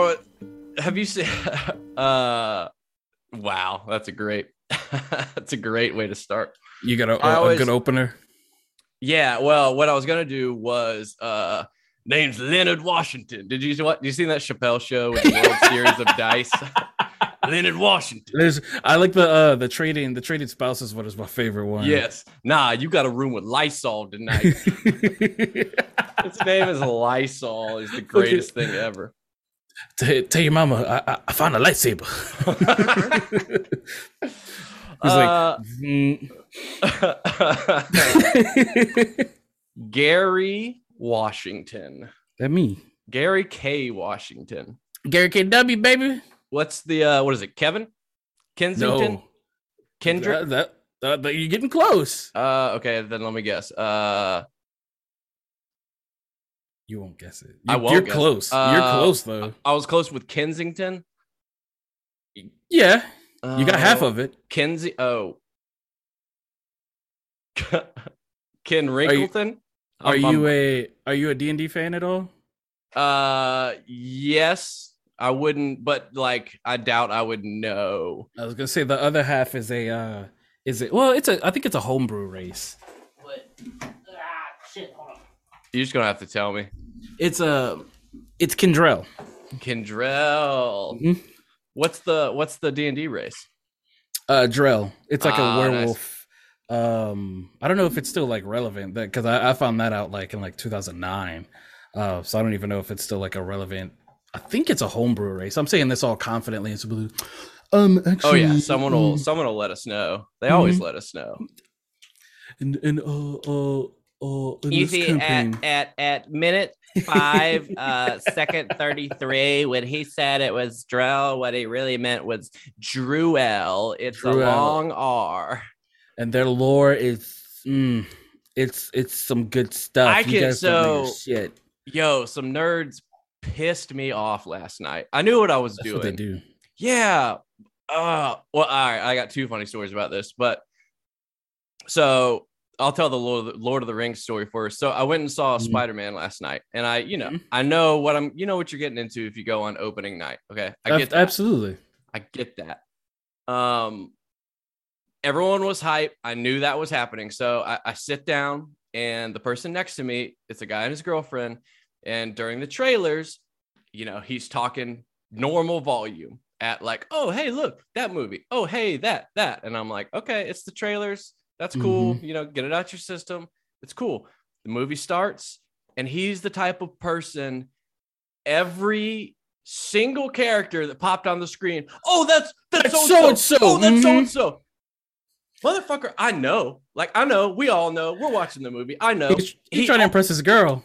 Would, have you seen? Uh, wow, that's a great, that's a great way to start. You got a, a, always- a good opener. Yeah, well, what I was gonna do was uh name's Leonard Washington. Did you what? Did you see that Chappelle show with the World Series of Dice? Leonard Washington. There's, I like the uh the trading the traded spouses one is my favorite one. Yes. Nah, you got a room with Lysol tonight. His name is Lysol. Is the greatest thing ever. T- tell your mama I, I, I found a lightsaber. He's Uh, like, mm. Gary Washington. that me, Gary K. Washington. Gary KW, baby. What's the uh what is it? Kevin? Kensington? No, Kendrick? that, that, that, you're getting close. Uh okay, then let me guess. Uh You won't guess it. I You, won't You're guess. close. you're Uh, close though. I was close with Kensington. Yeah, you got half Uh, of it. Kenzie. Oh, Ken Wrinkleton. Are I'm- you a are you a D and D fan at all? Uh, yes, I wouldn't, but like, I doubt I would know. I was gonna say the other half is a uh is it well it's a I think it's a homebrew race. You're just gonna have to tell me. It's a it's Kindrel. Kendrell. Mhm. What's the what's the D and D race? Uh Drell. It's like Ah, a nice. werewolf. Um I don't know if it's still like relevant because I, I found that out like in like 2009. Uh so I don't even know if it's still like a relevant I think it's a homebrew race. I'm saying this all confidently and so um actually Oh yeah, someone will um, someone will let us know. They always Mm-hmm. let us know. and and uh uh in You this see, campaign. at, at at minute five, uh, second thirty three, when he said it was Drell, what he really meant was Druel. It's a long R. and their lore is mm, it's it's some good stuff. I You can- guys don't know your so- shit. Yo, some nerds pissed me off last night. I knew what I was That's doing. they do. Yeah. Uh well, all right. I got two funny stories about this, but so I'll tell the Lord of the, Lord of the Rings story first. So I went and saw Mhm. Spider Man last night, and I, you know, Mhm. I know what I'm, you know, what you're getting into if you go on opening night. Okay, I get that. absolutely. I get that. Um, everyone was hype. I knew that was happening. So I, I sit down, and the person next to me, it's a guy and his girlfriend. And during the trailers, you know, he's talking normal volume at like, oh, hey, look, that movie. Oh, hey, that, that. And I'm like, okay, it's the trailers. That's cool. You know, get it out your system. It's cool. The movie starts, and he's the type of person every single character that popped on the screen. Oh, that's that's so and so-and-so. Oh, that's so and so. Motherfucker, I know. Like I know. We all know. We're watching the movie. I know, He's, he's He- trying to impress his girl.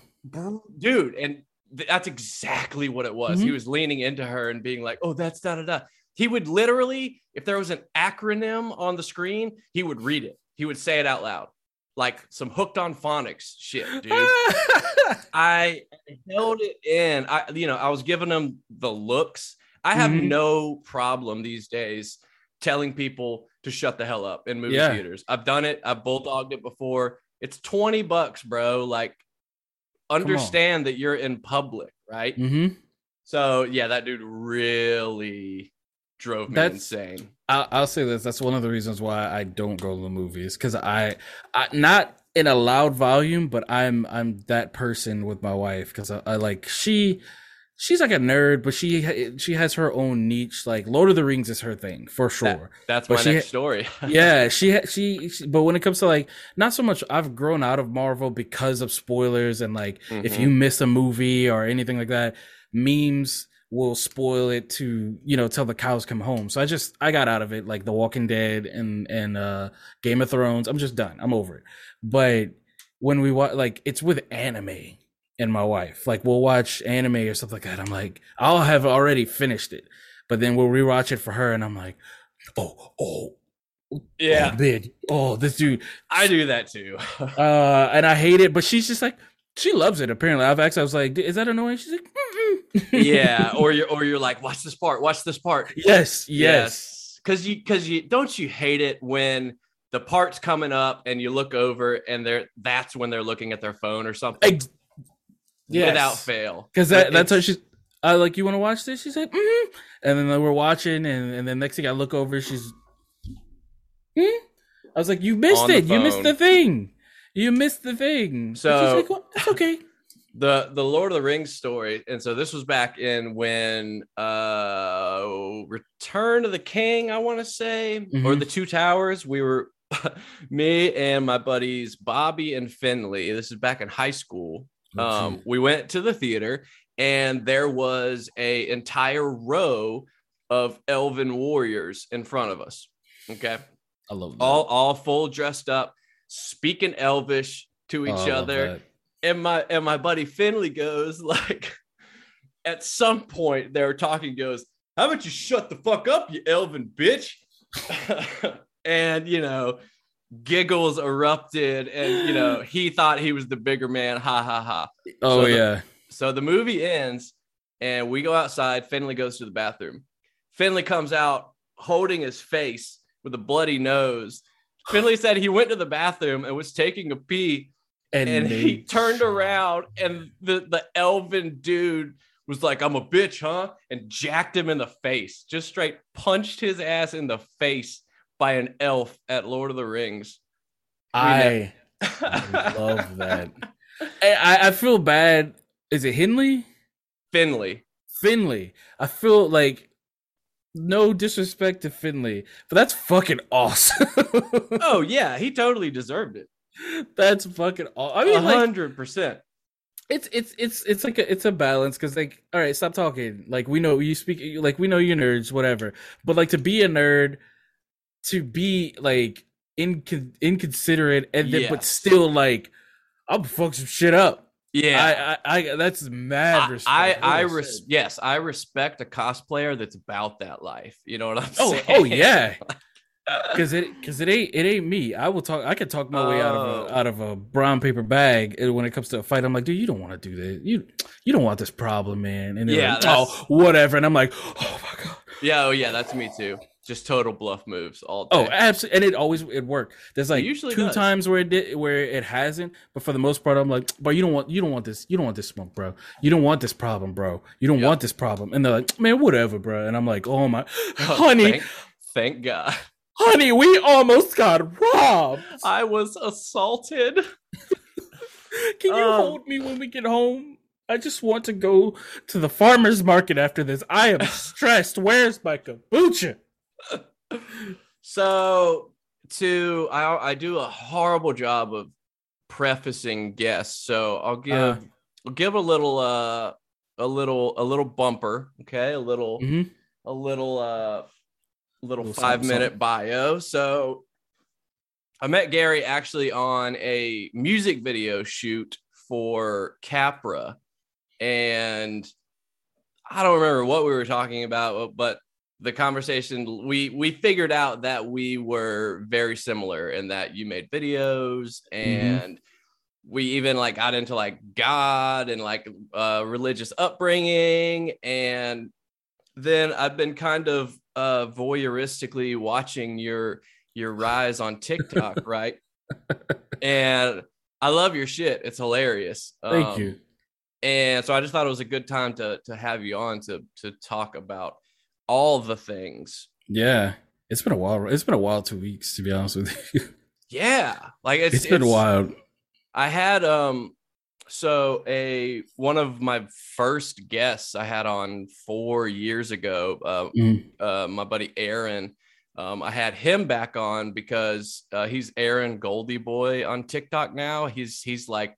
dude. And th- that's exactly what it was. He Mhm. was leaning into her and being like, "Oh, that's da da da." He would literally, if there was an acronym on the screen, he would read it. He would say it out loud, like some hooked on phonics shit, dude. I held it in. I, you know, I was giving them the looks. I have Mhm. no problem these days telling people to shut the hell up in movie Yeah. theaters. I've done it. I've bulldogged it before. It's 20 bucks, bro. Like, understand that you're in public, right? hmm So, yeah, that dude really drove me That's- insane. I'll, I'll say this. That's one of the reasons why I don't go to the movies because I, I, not in a loud volume, but I'm I'm that person with my wife because I, I like she, she's like a nerd, but she she has her own niche. Like Lord of the Rings is her thing for sure. That's But my she- next story. yeah, she, she she but when it comes to like not so much I've grown out of Marvel because of spoilers and like if Mhm. you miss a movie or anything like that, memes will spoil it to you know till the cows come home. So I just I got out of it like The Walking Dead and and uh Game of Thrones. I'm just done. I'm over it. But when we watch like it's with anime and my wife, like we'll watch anime or stuff like that. I'm like I'll have already finished it, but then we'll rewatch it for her, and I'm like, oh oh yeah, oh, oh this dude I do that too. uh and i hate it but she's just like she loves it apparently i've asked i was like is that annoying she's like Mm-mm. Yeah, or you're or you're like, watch this part, watch this part. yes yes because you because you don't you hate it when the part's coming up and you look over and they're that's when they're looking at their phone or something Ex- yes. without fail because that, that's how she's uh, like you want to watch this? She's like, mm-hmm. and then we're watching, and, and then next thing I look over, she's, hmm? I was like, you missed it. You missed the thing. You missed the thing. So- she's like, well, it's okay. The the Lord of the Rings story, and so this was back in when uh Return of the King, I want to say, or Mhm. the Two Towers. We were me and my buddies Bobby and Finley. This is back in high school. Um, we went to the theater, and there was a entire row of elven warriors in front of us. Okay, I love that. all all full dressed up, speaking Elvish to Oh, each love other. And my and my buddy Finley goes like at some point they were talking goes how about you shut the fuck up you elven bitch? And you know giggles erupted and you know he thought he was the bigger man ha ha ha. Oh so the- yeah. so the movie ends and we go outside finley goes to the bathroom. Finley comes out holding his face with a bloody nose. Finley said he went to the bathroom and was taking a pee and he they- turned around and the the elven dude was like i'm a bitch huh and jacked him in the face just straight punched his ass in the face by an elf at lord of the rings I love that. I, I- I feel bad. Is it Henley? finley Finley. I feel like no disrespect to Finley, but that's fucking awesome. oh yeah he totally deserved it that's fucking awesome. I i mean, mean like, 100% it's it's it's it's like a, it's a balance because like all right stop talking like we know you speak like we know you're nerds whatever but like to be a nerd to be like incon- inconsiderate and then but still like i'll fuck some shit up yeah I, I i that's mad I, respect I, I said. res- yes, I respect a cosplayer that's about that life. You know what I'm oh, oh saying? oh yeah because it because it ain't it ain't me i will talk i could talk my way out of Oh. a out of a brown paper bag and when it comes to a fight i'm like dude you don't want to do this you you don't want this problem man and they're Yeah, like, oh whatever and i'm like oh my god yeah, oh yeah, that's me too. Just total bluff moves all oh, day. Oh, absolutely, and it always it worked. There's like usually two does. times where it did where it hasn't, but for the most part, I'm like, bro, you don't want you don't want this you don't want this smoke, bro. You don't want this problem, bro. You don't Yep. want this problem, and they're like, man, whatever, bro. And I'm like, oh my, Oh, honey, thank, thank God. Honey, we almost got robbed. I was assaulted. Can you Um, hold me when we get home? I just want to go to the farmer's market after this. I am stressed. Where's my kombucha? So to I I do a horrible job of prefacing guests. So I'll give Uh. I'll give a little uh a little a little bumper, okay? A little Mhm. a little uh little Little five something, minute something. bio. So I met Gary actually on a music video shoot for Capra. And I don't remember what we were talking about, but the conversation we we figured out that we were very similar in that you made videos and we even like got into like God and like uh religious upbringing and then I've been kind of uh voyeuristically watching your your rise on TikTok, right? And I love your shit. It's hilarious. Thank Um, you. and so I just thought it was a good time to to have you on to to talk about all the things. Yeah, it's been a while. It's been a while. Two weeks, to be honest with you. Yeah, like it's, it's been wild. I had um so a one of my first guests I had on four years ago. Uh, Mm. uh my buddy Aaron. Um, I had him back on because uh, he's Aaron Goldie Boy on TikTok now. He's he's like,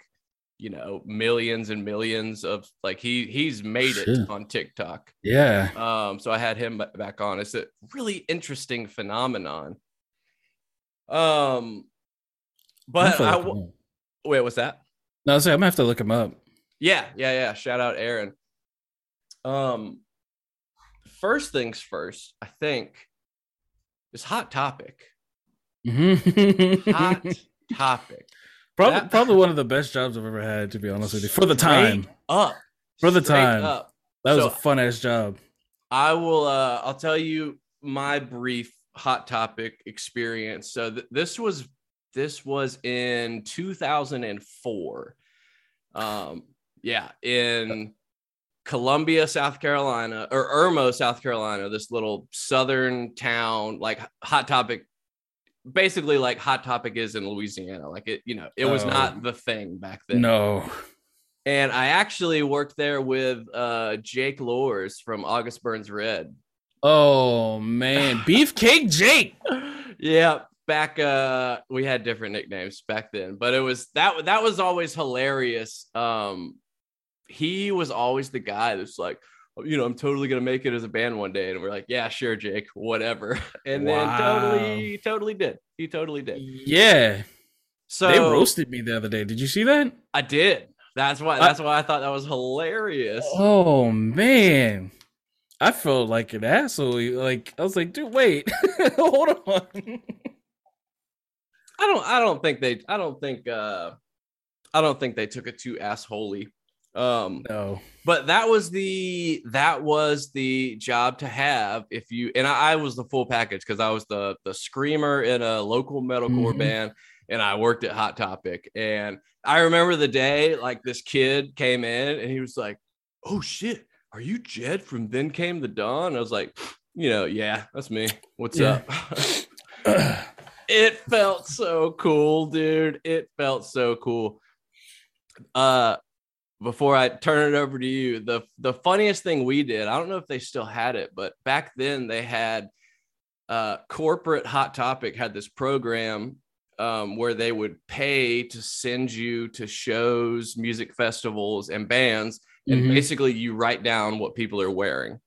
you know, millions and millions of like he he's made it Shit. on TikTok. Yeah. Um, so I had him back on. It's a really interesting phenomenon. Um, but I look him w- up. wait, what's that? No, I was like, I'm gonna have to look him up. Yeah, yeah, yeah. Shout out Aaron. Um, first things first, I think is hot topic. Mhm. Hot topic. probably, that- probably one of the best jobs I've ever had, to be honest with you. For the time, up. For the time. up. that was So- a fun ass job. I will uh I'll tell you my brief hot topic experience. So th- this was this was in 2004. Um yeah, in Columbia, South Carolina, or Irmo, South Carolina, this little southern town, like Hot Topic, basically like Hot Topic is in Louisiana. Like it, you know, it was Oh. not the thing back then. No. And I actually worked there with uh, Jake Luhrs from August Burns Red. Oh man, Beefcake Jake. yeah, back uh we had different nicknames back then, but it was that that was always hilarious. Um he was always the guy that's like, "Oh, you know, I'm totally gonna make it as a band one day. And we're like, yeah, sure, Jake, whatever. And then Wow. totally, totally did. He totally did. Yeah, So they roasted me the other day. Did you see that? I did. That's why I- that's why I thought that was hilarious. Oh man, I felt like an asshole. Like I was like, dude, wait, hold on. I don't I don't think they I don't think uh I don't think they took it too assholey. Um No. but that was the that was the job to have if you and I, I was the full package because I was the the screamer in a local metalcore Mhm. band and I worked at Hot Topic and I remember the day like this kid came in and he was like, "Oh shit, are you Jed from Then Came the Dawn?" I was like, "You know, yeah, that's me. What's Yeah. up?" it felt so cool, dude. It felt so cool. Uh before I turn it over to you, the the funniest thing we did, I don't know if they still had it, but back then they had uh corporate hot topic had this program um where they would pay to send you to shows, music festivals, and bands, and Mhm. basically you write down what people are wearing.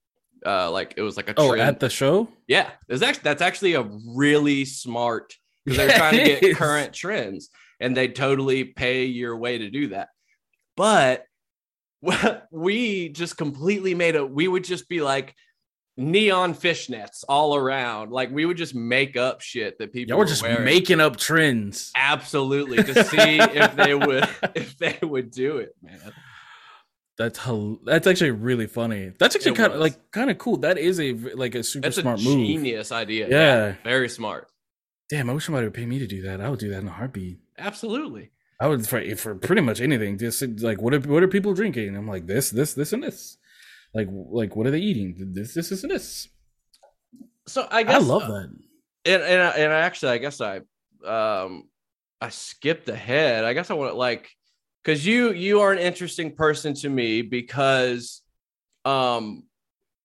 Uh like it was like a Oh, trend. at the show? Yeah, it's actually that's actually a really smart because they're trying to get current trends, and they totally pay your way to do that. But we just completely made a. We would just be like neon fishnets all around. Like we would just make up shit that people Y'all were were just wearing. making up trends. absolutely to see if they would if they would do it, man. That's that's actually really funny. That's actually kind of like kind of cool. That is a like a super That's a smart move. genius idea. Yeah. very smart. Damn, I wish somebody would pay me to do that. I would do that in a heartbeat. Absolutely. I would for for pretty much anything. Just like what are what are people drinking? I'm like this, this, this, and this. Like like what are they eating? This, this, this, and this. So I guess I, love uh, that. and and I- and I actually I guess I um I skipped ahead. I guess I want to like because you you are an interesting person to me because um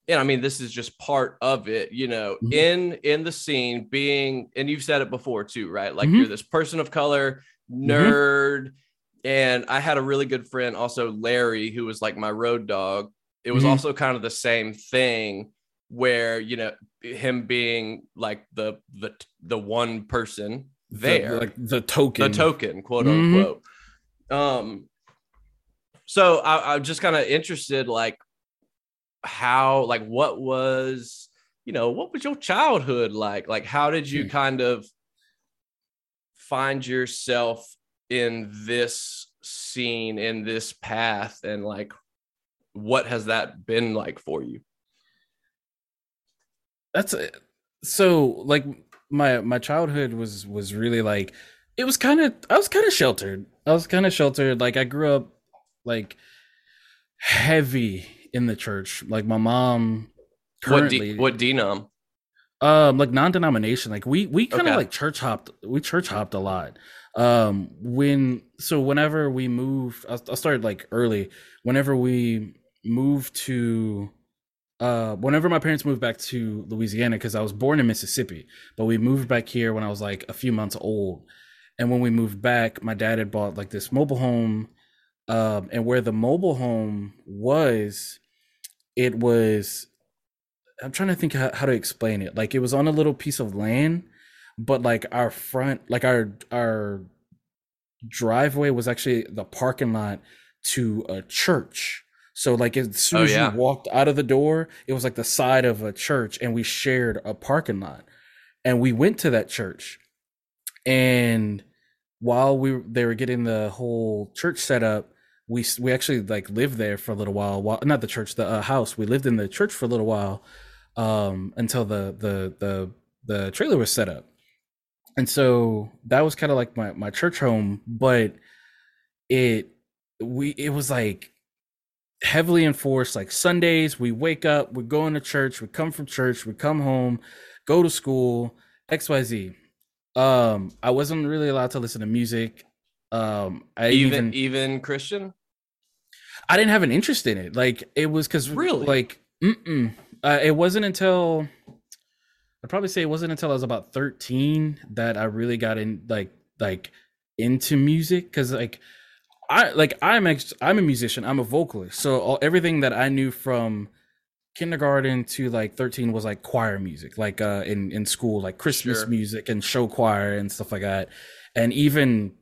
and I mean this is just part of it, you know, Mhm. in in the scene being and you've said it before too, right? Like Mhm. you're this person of color, nerd, and I had a really good friend also Larry who was like my road dog. It was Mhm. also kind of the same thing where you know him being like the the the one person The- there like the token. the token quote Mhm. unquote um so I, i'm just kind of interested like how like what was you know what was your childhood like like how did you Hmm. kind of find yourself in this scene in this path and like what has that been like for you that's a, so like my my childhood was was really like it was kind of I was kind of sheltered. I was kind of sheltered. Like I grew up like heavy in the church. Like my mom what currently de- what denom um like non-denomination like we we kind of Okay. like church hopped we church hopped a lot um when so whenever we moved I'll, I'll start like early whenever we moved to uh whenever my parents moved back to louisiana because i was born in mississippi but we moved back here when i was like a few months old and when we moved back my dad had bought like this mobile home um and where the mobile home was it was I'm trying to think how, how to explain it. Like it was on a little piece of land, but like our front, like our our driveway was actually the parking lot to a church. So like as soon Oh, as yeah. you walked out of the door, it was like the side of a church, and we shared a parking lot. And we went to that church, and while we they were getting the whole church set up, we we actually like lived there for a little while. While not the church, the uh, house. We lived in the church for a little while, um, until the the the the trailer was set up. And so that was kind of like my my church home, but it we it was like heavily enforced like Sundays, we wake up, we're going to church, we come from church, we come home, go to school, XYZ. Um, I wasn't really allowed to listen to music. Um, I even even, even Christian. I didn't have an interest in it. Like it was because really like mm-mm. Uh, it wasn't until I'd probably say it wasn't until I was about 13 that I really got in like like into music because like I like I'm ex- I'm a musician. I'm a vocalist. So all, everything that I knew from kindergarten to like 13 was like choir music, like uh in in school, like Christmas sure. music and show choir and stuff like that. And even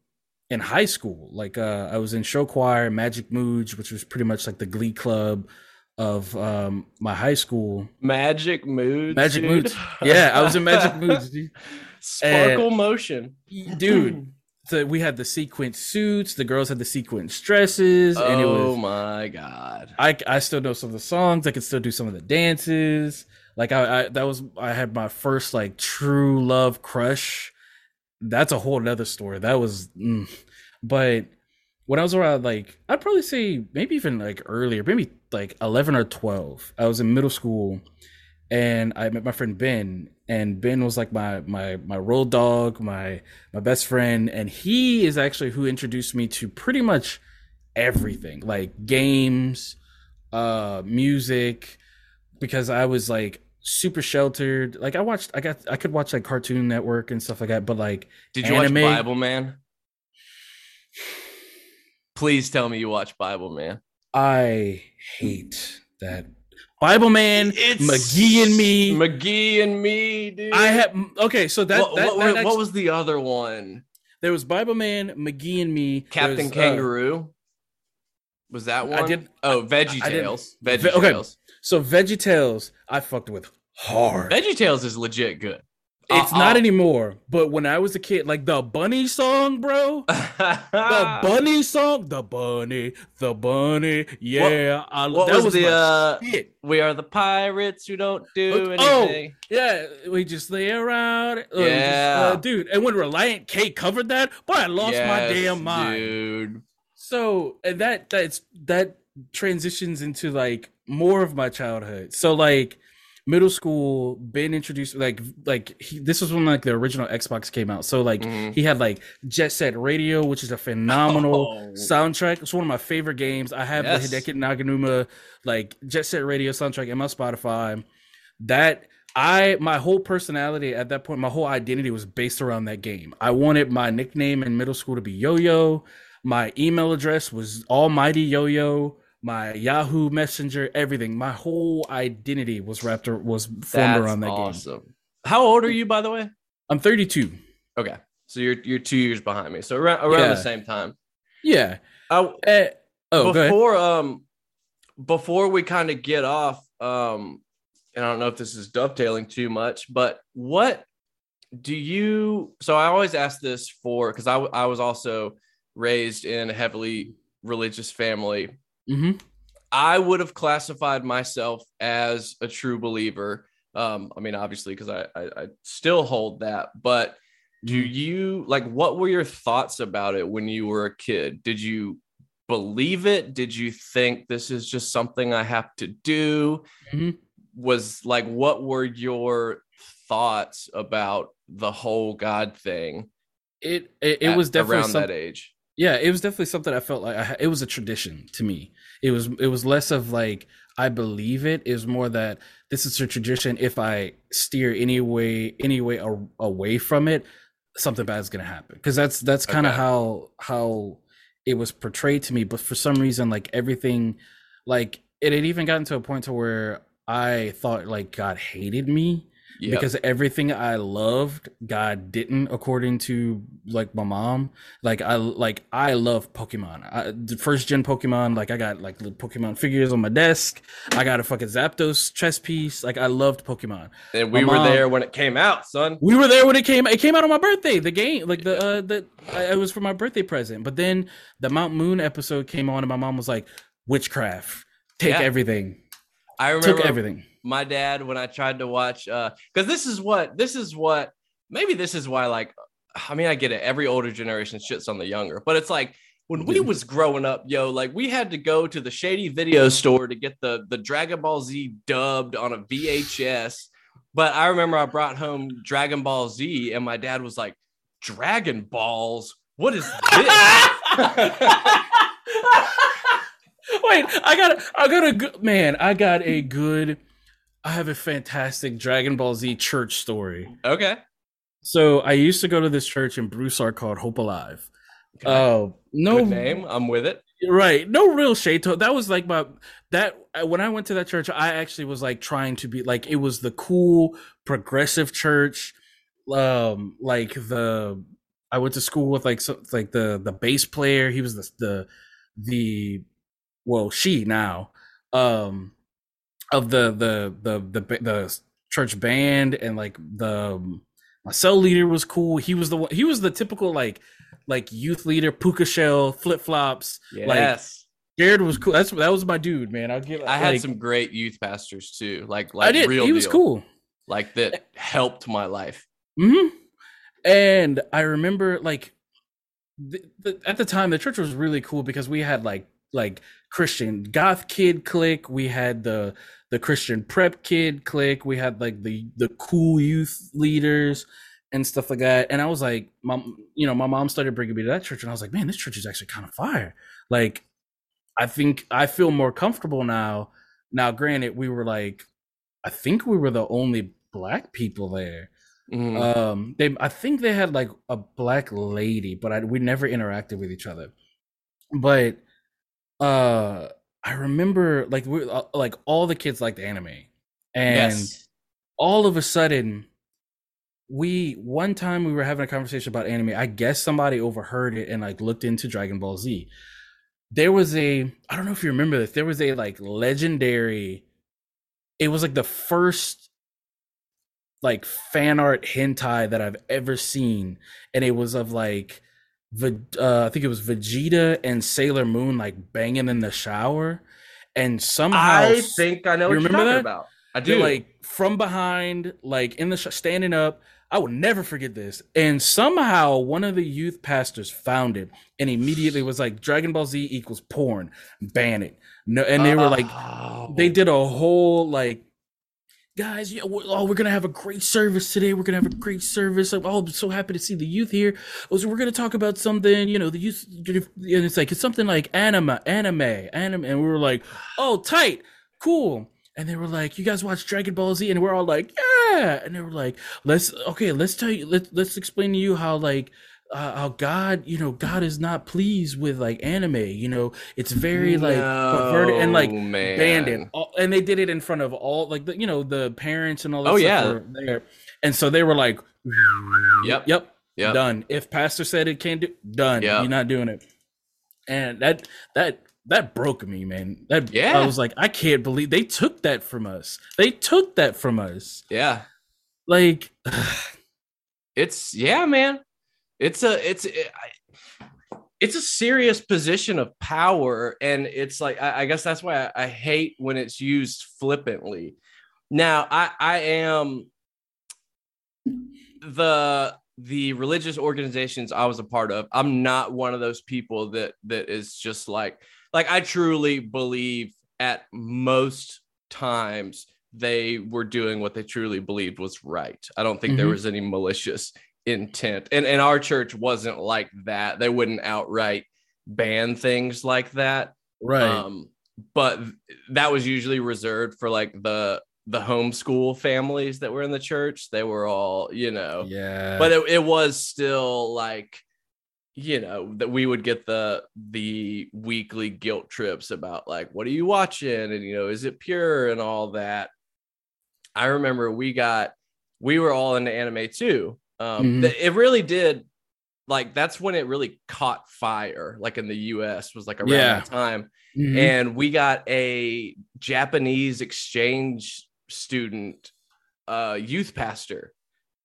in high school, like uh I was in show choir, Magic Moods, which was pretty much like the glee club of um my high school. Magic Moods. Magic dude. Moods. Yeah, I was in Magic Moods. Dude. Sparkle and, motion. Dude, the, we had the sequin suits. The girls had the sequin dresses. Oh and it was, my god! I I still know some of the songs. I can still do some of the dances. Like I, I that was I had my first like true love crush. That's a whole nother story. That was, mm. but when I was around like I'd probably say maybe even like earlier, maybe like eleven or twelve. I was in middle school, and I met my friend Ben, and Ben was like my my my road dog, my my best friend, and he is actually who introduced me to pretty much everything, like games, uh, music, because I was like super sheltered. Like I watched, I got, I could watch like Cartoon Network and stuff like that, but like, did you anime, watch Bible Man? Please tell me you watch Bible Man. I hate that Bible Man, it's McGee and me, McGee and me, dude. I have okay. So that, what, that, what, that actually, what was the other one? There was Bible Man, McGee and me, Captain was, Kangaroo. Uh, was that one? I did. Oh, Veggie Tales. Veggie okay. Tales. So Veggie Tales, I fucked with hard. Veggie Tales is legit good. It's uh, not uh, anymore. But when I was a kid, like the bunny song, bro. the bunny song, the bunny, the bunny. Yeah, what, I, what that was, was the uh, shit. We are the pirates who don't do oh, anything. Oh, yeah, we just lay around. Uh, yeah, just, uh, dude. And when Relient K covered that, boy, I lost yes, my damn mind, dude. So and that that's that transitions into like more of my childhood. So like middle school Ben introduced like like he, this was when like the original Xbox came out. So like mm-hmm. he had like Jet Set Radio, which is a phenomenal oh. soundtrack. It's one of my favorite games. I have yes. the Hideki Naganuma like Jet Set Radio soundtrack in my Spotify. That I my whole personality at that point, my whole identity was based around that game. I wanted my nickname in middle school to be Yo Yo. My email address was Almighty Yo Yo my Yahoo Messenger, everything. My whole identity was wrapped or was formed That's around that awesome. game. How old are you, by the way? I'm 32. Okay, so you're you're two years behind me, so around around yeah. the same time. Yeah. I, uh, oh, before um before we kind of get off, um, and I don't know if this is dovetailing too much, but what do you? So I always ask this for because I I was also raised in a heavily religious family Mm-hmm. I would have classified myself as a true believer. Um, I mean, obviously, because I, I, I still hold that. But do mm-hmm. you like? What were your thoughts about it when you were a kid? Did you believe it? Did you think this is just something I have to do? Mm-hmm. Was like, what were your thoughts about the whole God thing? It it, it at, was definitely around some, that age. Yeah, it was definitely something I felt like I, it was a tradition to me. It was it was less of like I believe it. It was more that this is a tradition. If I steer any way any way a, away from it, something bad is gonna happen. Because that's that's kind of okay. how how it was portrayed to me. But for some reason, like everything, like it had even gotten to a point to where I thought like God hated me yep. because everything I loved, God didn't, according to like my mom. Like I like I love Pokemon. I, the first gen Pokemon, like I got like the Pokemon figures on my desk. I got a fucking Zapdos chess piece. Like I loved Pokemon. And we my were mom, there when it came out, son. We were there when it came. It came out on my birthday. The game, like the uh the it was for my birthday present. But then the Mount Moon episode came on, and my mom was like, "Witchcraft, take yeah. everything." I remember took everything my dad when I tried to watch uh because this is what this is what maybe this is why like I mean I get it every older generation shits on the younger but it's like when we was growing up, yo, like we had to go to the shady video store to get the the Dragon Ball Z dubbed on a VHS. But I remember I brought home Dragon Ball Z, and my dad was like, "Dragon Balls? What is this?" Wait, I got, I got a good man. I got a good. I have a fantastic Dragon Ball Z church story. okay. So I used to go to this church in Broussard called Hope Alive. Okay. Oh, no Good name. I'm with it. right no real shade to that was like my that when i went to that church i actually was like trying to be like it was the cool progressive church um like the i went to school with like so, like the the bass player he was the the the well she now um of the the the the, the, church band and like the my cell leader was cool he was the one he was the typical like like youth leader puka shell flip-flops like Yes. Jared was cool. That's that was my dude, man. I'll give. I had like, some great youth pastors too. Like like I did. real he was deal. cool. Like that helped my life. hmm And I remember like the, the, at the time the church was really cool because we had like like Christian goth kid clique. We had the the Christian prep kid clique. We had like the the cool youth leaders and stuff like that. And I was like, mom, you know, my mom started bringing me to that church, and I was like, man, this church is actually kind of fire. Like, I think I feel more comfortable now. Now, granted, we were like, I think we were the only black people there. Mhm. Um, they, I think they had like a black lady, but I, we never interacted with each other. But, uh, I remember like we, uh, like all the kids liked anime, and yes. all of a sudden we one time we were having a conversation about anime i guess somebody overheard it and like looked into dragon ball z. There was a i don't know if you remember this there was a like legendary it was like the first like fan art hentai that i've ever seen. And it was of like uh, i think it was vegeta and sailor moon like banging in the shower and somehow I think I know You what you're remember talking that? about. I they're do. like from behind, like in the sh- standing up. I will never forget this. And somehow one of the youth pastors found it and immediately was like, Dragon Ball Z equals porn, ban it. No, and they were like, Oh. they did a whole like, guys, yeah, we're, oh, we're gonna have a great service today. We're gonna have a great service. I'm, oh, I'm so happy to see the youth here. Oh, so we're gonna talk about something, you know, the youth, and it's like it's something like anime, anime, anime, and we were like, oh, tight, cool. And they were like, "You guys watch Dragon Ball Z?" And we're all like, "Yeah!" And they were like, "Let's okay, let's tell you, let let's explain to you how like uh, how God, you know, God is not pleased with like anime. You know, it's very like perverted and like No, man. banned it. All- And they did it in front of all like the you know the parents and all that. Oh, yeah. there. And so they were like, Yep. yep, Yep. done. If pastor said it can't do, done. Yep. You're not doing it." And that that that broke me, man. That Yeah. I was like, I can't believe they took that from us. They took that from us. Yeah. Like, It's yeah, man. It's a it's it, I- it's a serious position of power, and it's like I, I guess that's why I, I hate when it's used flippantly. Now, I I am the the religious organizations I was a part of. I'm not one of those people that that is just like like I truly believe at most times they were doing what they truly believed was right. I don't think there Mhm. was any malicious intent. And and our church wasn't like that. They wouldn't outright ban things like that. right. Um but that was usually reserved for like the the homeschool families that were in the church. They were all, you know, yeah. but it, it was still like you know that we would get the the weekly guilt trips about like what are you watching and you know is it pure and all that i remember we got we were all into anime too um Mhm. th- it really did like that's when it really caught fire like in the us was like around Yeah. that time Mhm. and we got a Japanese exchange student, uh, youth pastor.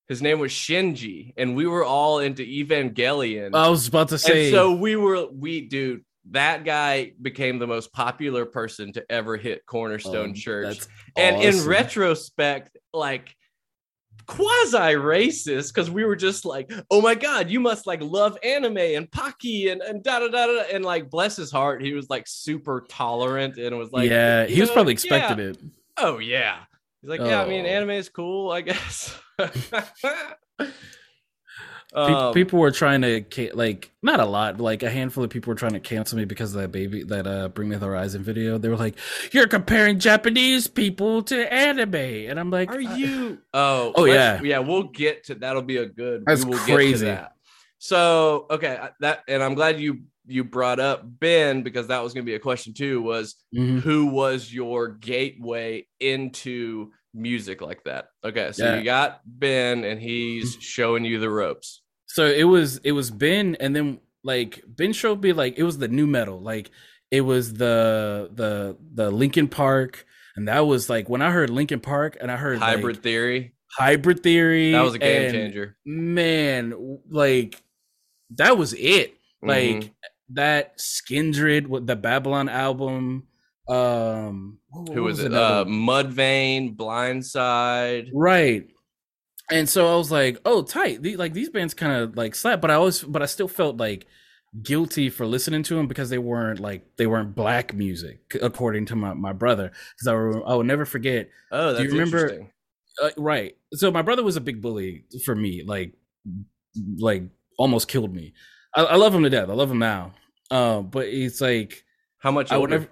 His name was Shinji, and we were all into Evangelion. I was about to say, and so we were, we dude, that guy became the most popular person to ever hit Cornerstone um, Church. And in retrospect, like quasi racist because we were just like, oh my god, you must like love anime and Pocky and and da da da da and like bless his heart, he was like super tolerant and was like, yeah, he was know, probably expecting yeah. it. Oh yeah, he's like, yeah, I mean, Oh. anime is cool, I guess. Pe- Um, people were trying to like not a lot, but like a handful of people were trying to cancel me because of that baby that uh Bring Me the Horizon video. They were like, "You're comparing Japanese people to anime," and I'm like, Are you? Oh, Oh, yeah. yeah. We'll get to that'll be a good. That's we will get to crazy. that. So okay, that and I'm glad you you brought up Ben because that was going to be a question too. Was Mhm. who was your gateway into music like that? Okay, so Yeah. you got Ben and he's showing you the ropes. So it was it was Ben, and then like Ben showed me like it was the nu metal, like it was the the the Linkin Park, and that was like when I heard Linkin Park and I heard like, Hybrid theory. hybrid theory. That was a game and, changer. Man, like that was it. Like Mhm. that Skindred with the Babylon album. Um, what- who what was it? Uh? Mudvayne, Blindside. right. And so i was like oh tight. The, like these bands kind of like slap but i always but i still felt like guilty for listening to them because they weren't like they weren't black music according to my, my brother because I, will- I will never forget. Oh, Do you remember- uh, right. So my brother was a big bully for me like like almost killed me. I, I love him to death. I love him now. Uh, but it's like How much i would never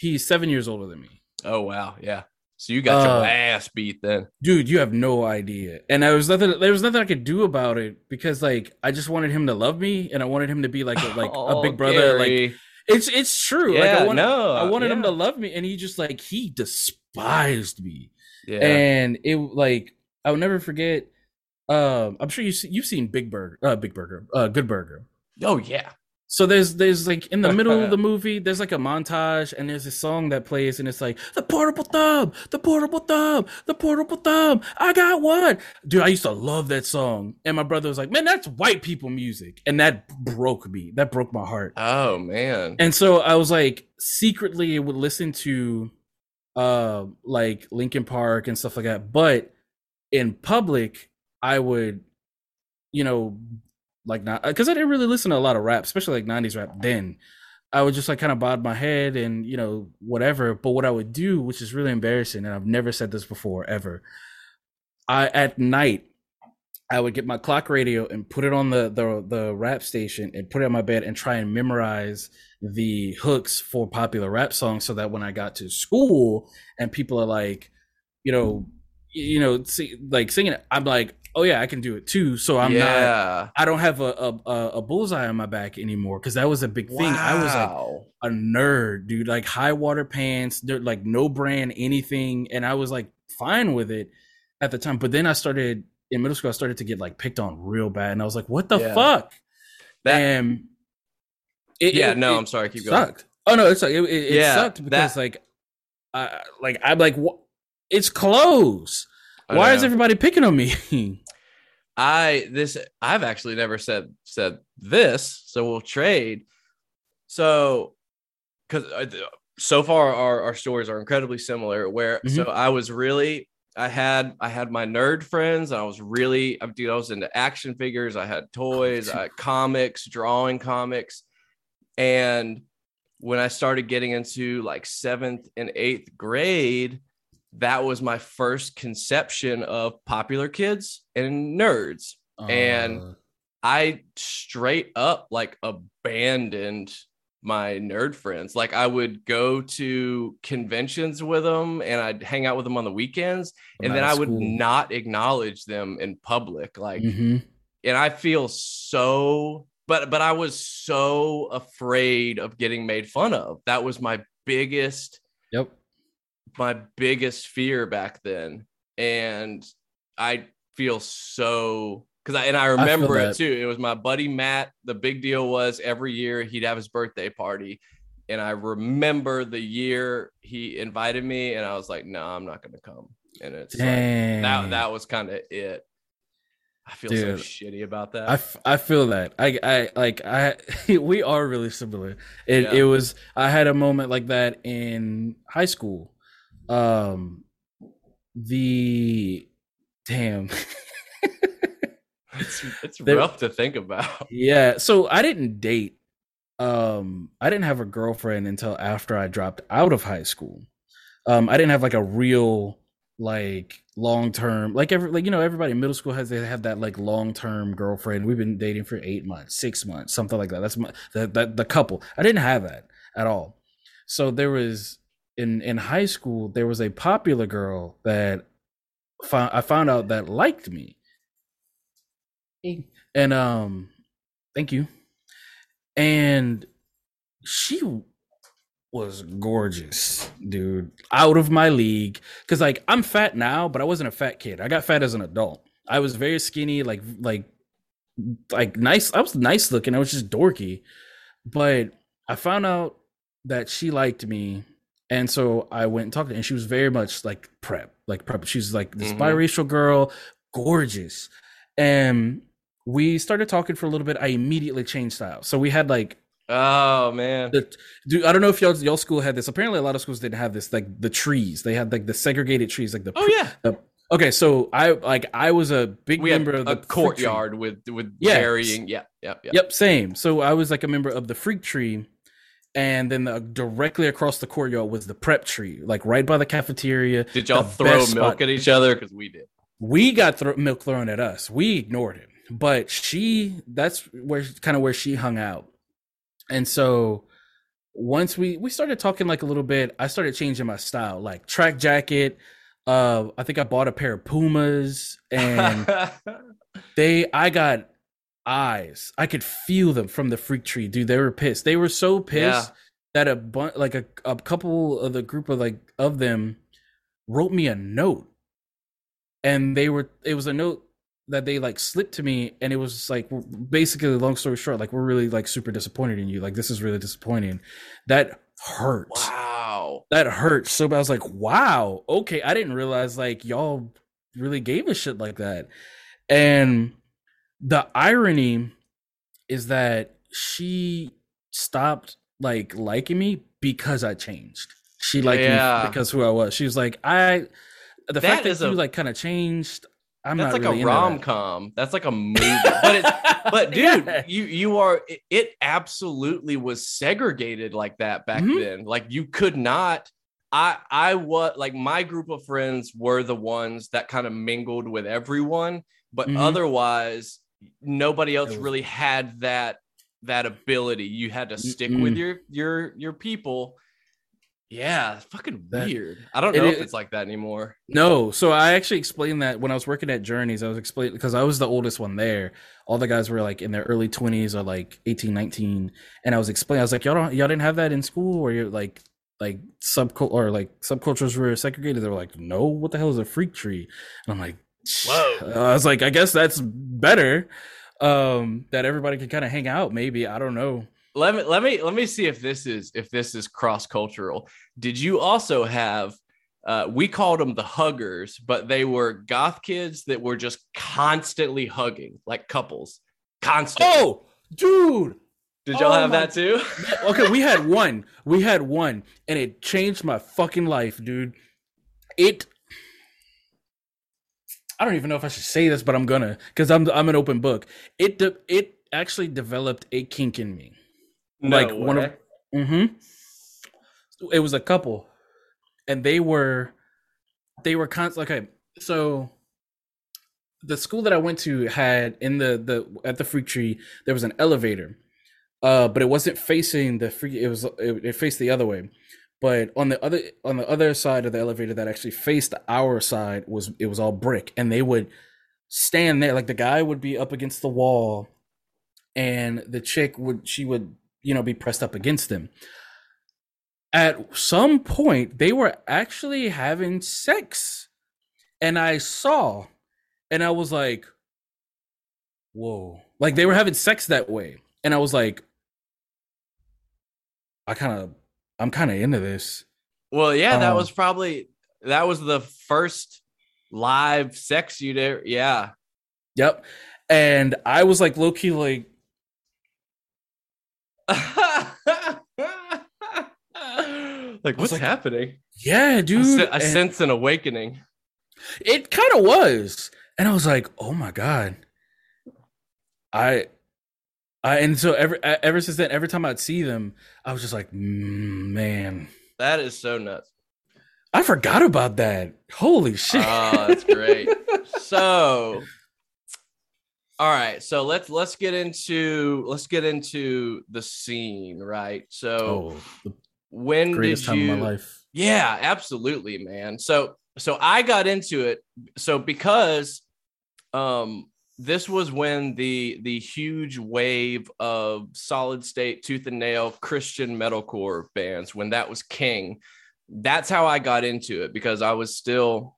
he's seven years older than me Oh wow, yeah. So you got Uh, your ass beat then. dude you have no idea and there was nothing there was nothing i could do about it because like i just wanted him to love me and i wanted him to be like a, like a Oh, big brother like it's it's true yeah, like i wanted, no, I wanted him to love me and he just like he despised me Yeah. and it like i'll never forget um i'm sure you see, you've seen big burger uh big burger uh good burger oh yeah. So there's there's like in the middle of the movie there's like a montage and there's a song that plays and it's like the portable thumb the portable thumb the portable thumb i got one dude i used to love that song and my brother was like man that's white people music and that broke me that broke my heart Oh man. and so i was like secretly would listen to uh like linkin park and stuff like that but in public i would you know like not uh, because i didn't really listen to a lot of rap especially like 90s rap then. I would just like kind of bob my head and you know whatever but what i would do which is really embarrassing and i've never said this before ever i at night I would get my clock radio and put it on the the the rap station and put it on my bed and try and memorize the hooks for popular rap songs so that when I got to school and people are like, you know, you know, see, like singing it, I'm like, oh yeah, I can do it too. So I'm not, I don't have a a, a- bullseye on my back anymore because that was a big thing. I was like a nerd, dude, like high water pants, like no brand anything, and I was like fine with it at the time. But then I started in middle school, I started to get like picked on real bad, and I was like, what the Yeah. fuck? That- and it, yeah. it- no, it I'm sorry. Keep going. sucked. Oh no, it's like it, Yeah, sucked because that- like, I like I'm like? It's clothes. Why is everybody picking on me? I this I've actually never said said this, so we'll trade. So, because so far our our stories are incredibly similar. Where so Mm-hmm. I was really I had I had my nerd friends. And I was really I dude I was into action figures. I had toys, I had comics, drawing comics, and when I started getting into like seventh and eighth grade, that was my first conception of popular kids and nerds. And- Uh, I straight up like abandoned my nerd friends. Like I would go to conventions with them and I'd hang out with them on the weekends and then I would school. not acknowledge them in public. Like mhm. and I feel so but but I was so afraid of getting made fun of. That was my biggest Yep. My biggest fear back then and i feel so because I and I remember it too. It was my buddy Matt. The big deal was every year he'd have his birthday party, and I remember the year he invited me, and I was like, "No, I'm not going to come." And it's like, that that was kind of it. I feel so shitty about that. I, f- I feel that I I like I we are really similar. It Yeah. it was I had a moment like that in high school. Um the damn. It's it's There- rough to think about. Yeah, so I didn't date. Um, I didn't have a girlfriend until after I dropped out of high school. Um, I didn't have like a real like long term like every like you know everybody in middle school has they have that like long term girlfriend. We've been dating for eight months, six months, something like that. That's my the, the the couple. I didn't have that at all. So there was in in high school there was a popular girl that found I found out that liked me. And um thank you. And she was gorgeous, dude. Out of my league cuz like I'm fat now, but I wasn't a fat kid. I got fat as an adult. I was very skinny like like like nice I was nice looking. I was just dorky. But I found out that she liked me and so I went and talked to her, and she was very much like prep, like prep. She's like this Mhm. biracial girl, gorgeous. And we started talking for a little bit. I immediately changed style. So we had like Oh man. the do I don't know if y'all y'all school had this. Apparently a lot of schools didn't have this, like the trees. They had like the segregated trees, like the Oh yeah. Okay, so I like I was a big We member of the courtyard with with Yes. varying. Yeah. Yeah. Yeah. Yep, same. So I was like a member of the freak tree, and then the, directly across the courtyard was the prep tree, like right by the cafeteria. Did y'all throw milk spot. at each other? Because we did. we got thro- milk thrown at us. We ignored it, but she that's where kind of where she hung out. And so once we we started talking like a little bit, I started changing my style, like track jacket. Uh, I think I bought a pair of Pumas, and they I got eyes. I could feel them from the freak tree, dude. They were pissed. They were so pissed Yeah. that a bunch, like a, a couple of the group of like of them, wrote me a note, and they were. It was a note that they like slipped to me, and it was like basically, long story short, like we're really like super disappointed in you. Like this is really disappointing. That hurt. wow. That hurt so bad. I was like, wow, okay. I didn't realize like y'all really gave a shit like that. And the irony is that she stopped like liking me because I changed. She liked Yeah. me because who I was. She was like, I the That fact that you like kind of changed. I'm That's not like really a that. rom com. That's like a movie. but it's but dude, Yeah. you you are it, absolutely was segregated like that back Mhm. then. Like you could not. I I was like my group of friends were the ones that kind of mingled with everyone, but Mhm. otherwise nobody else really had that that ability. You had to stick with Mm-mm. your your your people. Yeah, fucking That- weird. I don't it know if it's like that anymore. No, so I actually explained that when I was working at Journeys, I was explaining because I was the oldest one there. All the guys were like in their early 20s or like 18, 19. And I was explaining, I was like, y'all don't, y'all didn't have that in school or you're like, like sub or like subcultures were segregated. They were like, no, what the hell is a freak tree? And I'm like, Whoa. I was like, I guess that's better. Um, that everybody could kind of hang out. Maybe I don't know. let me let me let me see if this is if this is cross cultural. Did you also have? Uh, we called them the huggers, but they were goth kids that were just constantly hugging, like couples. Constantly. Oh, dude. did y'all oh have my- that too? okay, we had one. We had one, and it changed my fucking life, dude. It. I don't even know if I should say this, but I'm gonna, because I'm I'm an open book. It de- it actually developed a kink in me. like one of, hmm It was a couple, and they were, they were constantly okay. So, the school that I went to had in the the at the freak tree there was an elevator, uh, but it wasn't facing the freak. It was it, it faced the other way, but on the other on the other side of the elevator that actually faced our side was it was all brick, and they would stand there like the guy would be up against the wall, and the chick would she would you know be pressed up against them. At some point, they were actually having sex, and I saw, and I was like, "Whoa!" Like they were having sex that way, and I was like, "I kind of, I'm kind of into this." Well, yeah, that Um, was probably that was the first live sex you did. Yeah. Yep, and I was like low key like, like what's like, happening? "Yeah, dude." I sense an awakening. It kind of was. and I was like, oh my god, I, I, and so ever ever since then, every time I'd see them, I was just like, mm, man, that is so nuts. I forgot about that. Holy shit! Oh, that's great. so, all right, so let's let's get into let's get into the scene, right? So, oh, when did you? Yeah, absolutely, man. So, so I got into it. So because, um, this was when the the huge wave of solid state tooth and nail christian metalcore bands when that was king that's how i got into it because i was still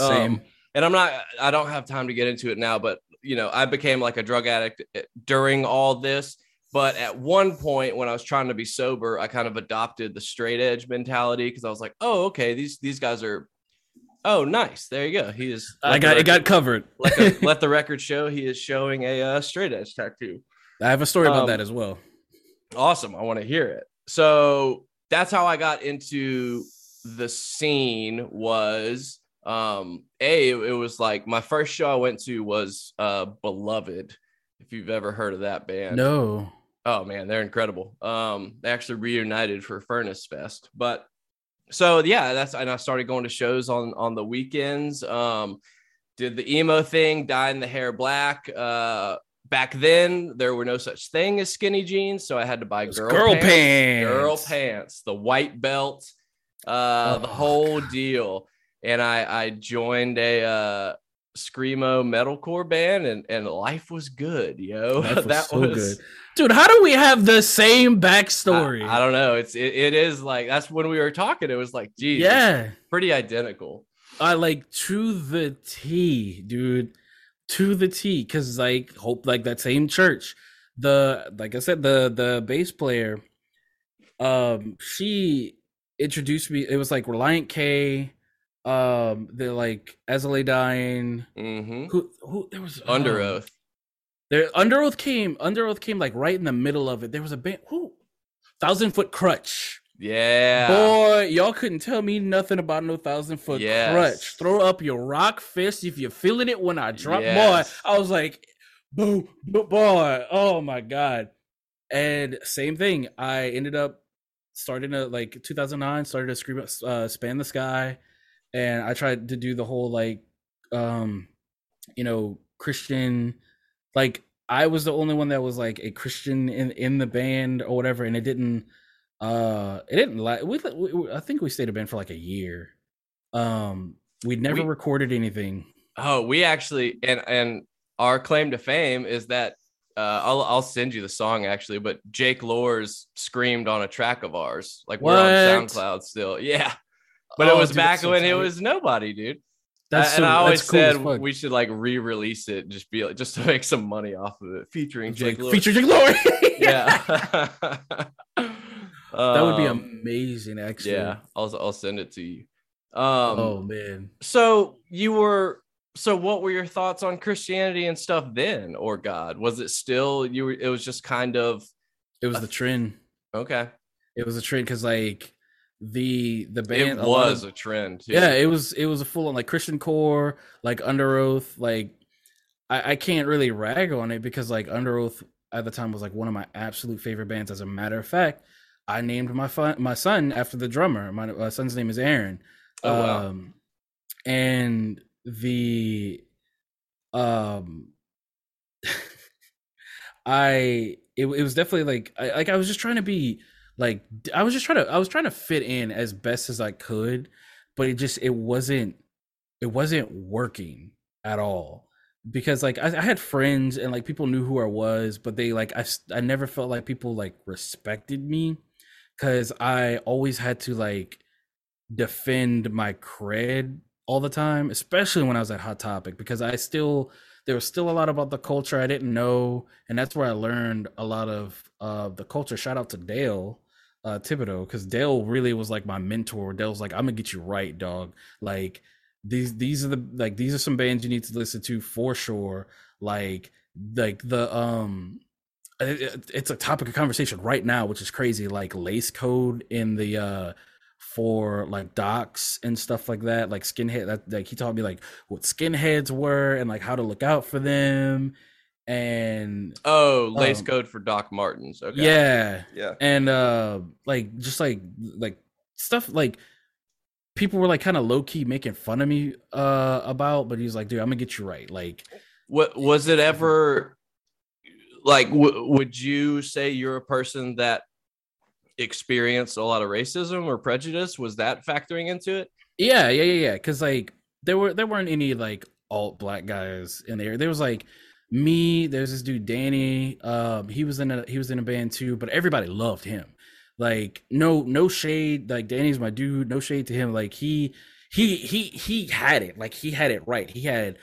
um, same and i'm not i don't have time to get into it now but you know i became like a drug addict eh, during all this. But at one point when i was trying to be sober i kind of adopted the straight edge mentality because i was like oh okay these these guys are Oh, nice. There you go. He is. I got it. Got covered. let, the, let, the, record show he is showing a uh, straight edge tattoo. I have a story about um, that as well. Awesome. I want to hear it. So that's how I got into the scene. Was um a it was like my first show I went to was uh Beloved. If you've ever heard of that band, no. Oh man, they're incredible. Um, they actually reunited for Furnace Fest, but so yeah, that's and I started going to shows on on the weekends. Um, did the emo thing, dyeing the hair black. Uh, back then there were no such thing as skinny jeans, so I had to buy girl, girl pants, pants, girl pants, the white belt, uh, oh. the whole deal. And I I joined a uh screamo metalcore band, and and life was good, yo. Was that so was good dude how do we have the same backstory? I, I don't know. It's it, it is like that's when we were talking it was like geez yeah. pretty identical. I like to the t dude. To the t because like hope like that same church. The like i said the the bass player um she introduced me it was like Relient K um they're like As-I-Lay Dying mm-hmm. who who there was under um, oath there, Underoath came. Underoath came like right in the middle of it. There was a band. Who? Thousand Foot Crutch. Yeah. Boy, y'all couldn't tell me nothing about no thousand foot yes. crutch. Throw up your rock fist if you're feeling it when I drop. Yes. Boy, I was like, boom, boy. Oh my god. And same thing. I ended up starting to like 2009. Started to scream, uh, span the sky, and I tried to do the whole like, um, you know, Christian like I was the only one that was like a Christian in in the band or whatever, and it didn't uh it didn't like we, we, I think we stayed a band for like a year. Um, we'd never we, recorded anything. Oh, we actually and and our claim to fame is that uh, I'll I'll send you the song actually, but Jake Luhrs screamed on a track of ours. Like what? we're on SoundCloud still. Yeah. But oh, it was dude, back when it was nobody, dude. That's and so, I always cool said we should like re-release it, just be like, just to make some money off of it, featuring Jake. Like, featuring Jake Luhrs. yeah, that would be um, amazing. Actually, yeah, I'll I'll send it to you. Um, oh man. So you were so what were your thoughts on Christianity and stuff then, or God? Was it still you? Were, it was just kind of. It was the trend. Okay. It was a trend because like the the band it was a, of, a trend too. yeah it was it was a full on like christian core like Underoath like I, I can't really rag on it because like Underoath at the time was like one of my absolute favorite bands as a matter of fact i named my fun, my son after the drummer my, my son's name is aaron oh, wow. um and the um i it, it was definitely like I, like i was just trying to be like I was just trying to I was trying to fit in as best as I could, but it just it wasn't it wasn't working at all because like I, I, had friends and like people knew who I was, but they like I I never felt like people like respected me because I always had to like defend my cred all the time, especially when I was at Hot Topic because I still there was still a lot about the culture I didn't know, and that's where I learned a lot of uh, the culture. Shout out to Dale uh Thibodeau because Dale really was like my mentor. Dale's like, I'm gonna get you right, dog. Like these these are the like these are some bands you need to listen to for sure. Like like the um it, it's a topic of conversation right now, which is crazy. Like Lace Code in the uh for like docs and stuff like that, like skinhead. That like he taught me like what skinheads were and like how to look out for them. And oh, lace um, code for Doc Martens. Okay. yeah, Yeah. and uh like just like like stuff like people were like kind of low key making fun of me uh about, but he's like, dude, I'm gonna get you right. Like What was it ever like? W- would you say you're a person that experienced a lot of racism or prejudice? Was that factoring into it? Yeah, yeah, yeah, yeah. Because like there were there weren't any like alt black guys in there. There was like me. There's this dude Danny. Um, he was in a he was in a band too, but everybody loved him. Like no no shade. Like Danny's my dude. No shade to him. Like he he he he had it. Like he had it right. He had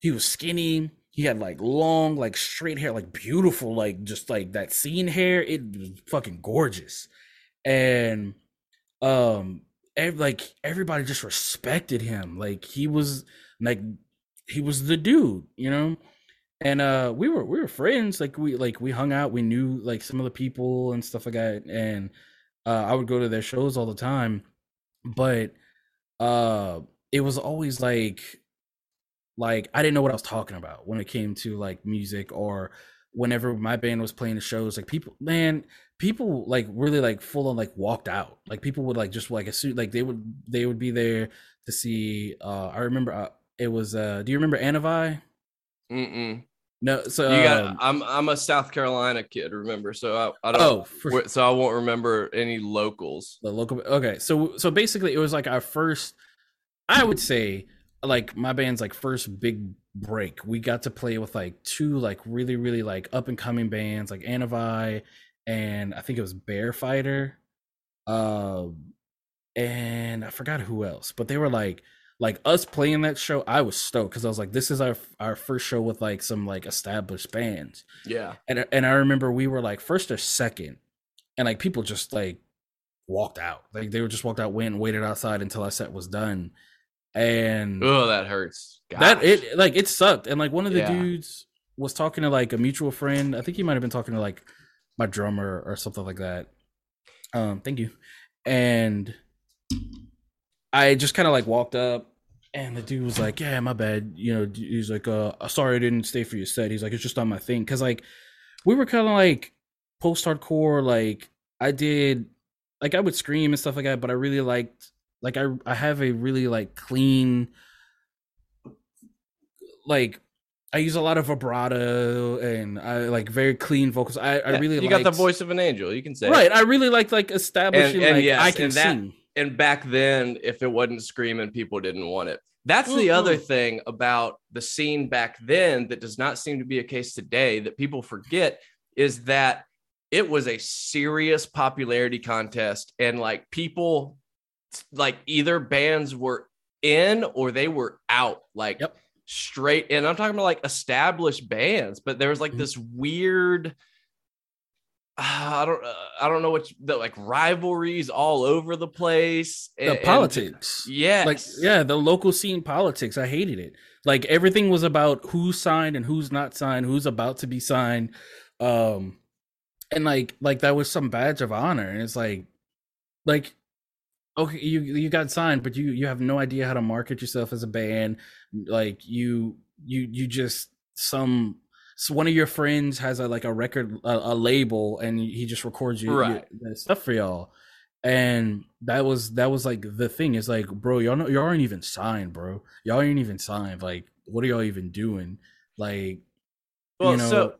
he was skinny. He had like long, like straight hair, like beautiful, like just like that scene hair. It was fucking gorgeous. And um ev- like everybody just respected him. Like he was like he was the dude, you know? And uh we were we were friends. Like we like we hung out, we knew like some of the people and stuff like that. And uh I would go to their shows all the time. But uh it was always like like I didn't know what I was talking about when it came to like music or whenever my band was playing the shows like people man people like really like full on like walked out like people would like just like assume like they would they would be there to see uh I remember uh, it was uh do you remember Anavi Mm-mm. No so You got. um, I'm I'm a South Carolina kid. Remember, so I, I don't. oh for so I won't remember any locals. the local okay so so basically it was like our first i would say like my band's like first big break we got to play with like two like really really like up and coming bands like anavi and i think it was bear fighter um and i forgot who else but they were like like us playing that show i was stoked because i was like this is our our first show with like some like established bands Yeah. and and I remember we were like first or second, and like people just like walked out, like they were just walked out, went and waited outside until our set was done, and Oh, that hurts. that it like it sucked. And like one of the Yeah. dudes was talking to like a mutual friend. I think he might have been talking to like my drummer or something like that. Um, thank you. And I just kind of like walked up and the dude was like, "Yeah, my bad." You know, he's like, "Uh, sorry I didn't stay for your set." He's like, "It's just on my thing." Cuz like we were kind of like post-hardcore like I did like I would scream and stuff like that, but I really liked like I I have a really like clean like I use a lot of vibrato and I like very clean vocals. I, I Yeah, really You liked, got the voice of an angel. You can say. right. I really like like establishing and like yes, I can and that- sing. And back then if it wasn't screaming people didn't want it that's the other thing about the scene back then that does not seem to be a case today that people forget is that it was a serious popularity contest and like people like either bands were in or they were out like Yep. straight and i'm talking about like established bands but there was like Mhm. this weird I don't uh, I don't know what the like rivalries all over the place. The and- and- politics. yes. Like yeah, the local scene politics. I hated it. Like everything was about who's signed and who's not signed, who's about to be signed. Um and like like that was some badge of honor and it's like like okay you you got signed but you you have no idea how to market yourself as a band like you you you just some so one of your friends has a like a record a, a label and he just records you, you- Right. the stuff for y'all and that was that was like the thing is like bro y'all know y'all aren't even signed bro y'all ain't even signed like what are y'all even doing like well, you know so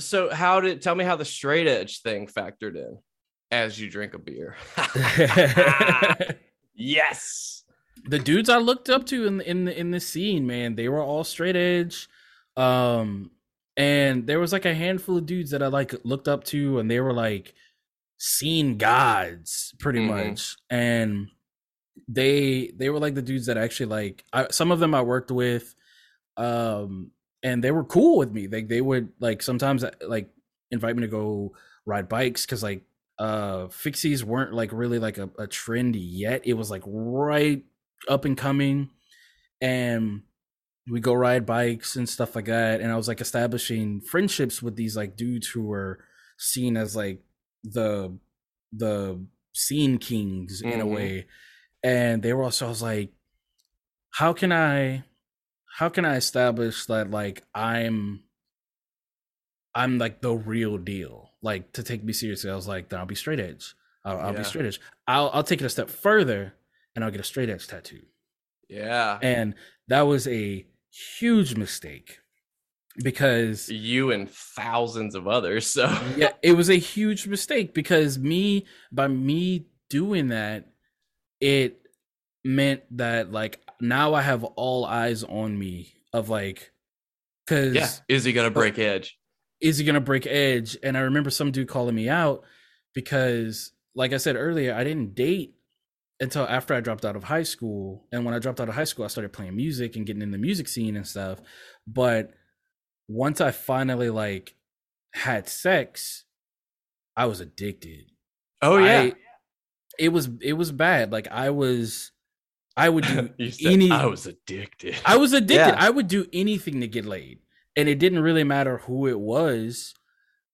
so how did tell me how the straight edge thing factored in as you drink a beer? yes. the dudes I looked up to in in the in the scene, man, they were all straight edge. Um and there was like a handful of dudes that I like looked up to and they were like scene gods pretty Mhm. much. And they they were like the dudes that actually like I, some of them I worked with um and they were cool with me. Like they would like sometimes like invite me to go ride bikes cuz like uh fixies weren't like really like a, a trend yet it was like right up and coming and we go ride bikes and stuff like that and i was like establishing friendships with these like dudes who were seen as like the the scene kings in a Mhm. way. And they were also I was like, how can I how can I establish that like I'm I'm like the real deal? Like to take me seriously, I was like, then I'll be straight edge. I'll, I'll Yeah. be straight edge. I'll I'll take it a step further and I'll get a straight edge tattoo. Yeah. And that was a huge mistake because You and thousands of others. So yeah, it was a huge mistake because me by me doing that, it meant that like now I have all eyes on me of like because yeah. Is he gonna break edge? is he gonna break edge? And I remember some dude calling me out because, like I said earlier, I didn't date until after I dropped out of high school. And when I dropped out of high school, I started playing music and getting in the music scene and stuff. But once I finally like had sex, I was addicted. Oh yeah. I- it was it was bad. Like I was, I would do any. I was addicted. I was addicted. Yeah. I would do anything to get laid. And it didn't really matter who it was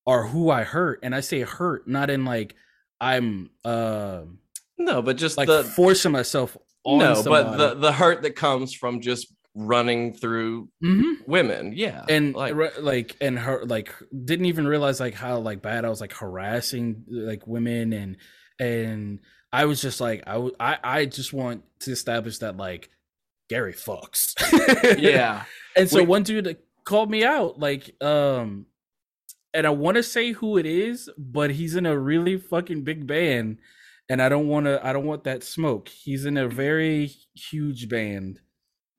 or who I hurt. And I say hurt, not in like I'm uh no, but just like the forcing myself on no, somebody. but the the hurt that comes from just running through Mhm. women. Yeah. and like like, like and her like didn't even realize like how like bad I was like harassing like women and and I was just like I w- I I just want to establish that like Gary fucks. yeah. And so Wait. one dude called me out, like, um, and I want to say who it is, but he's in a really fucking big band, and I don't want to. I don't want that smoke. He's in a very huge band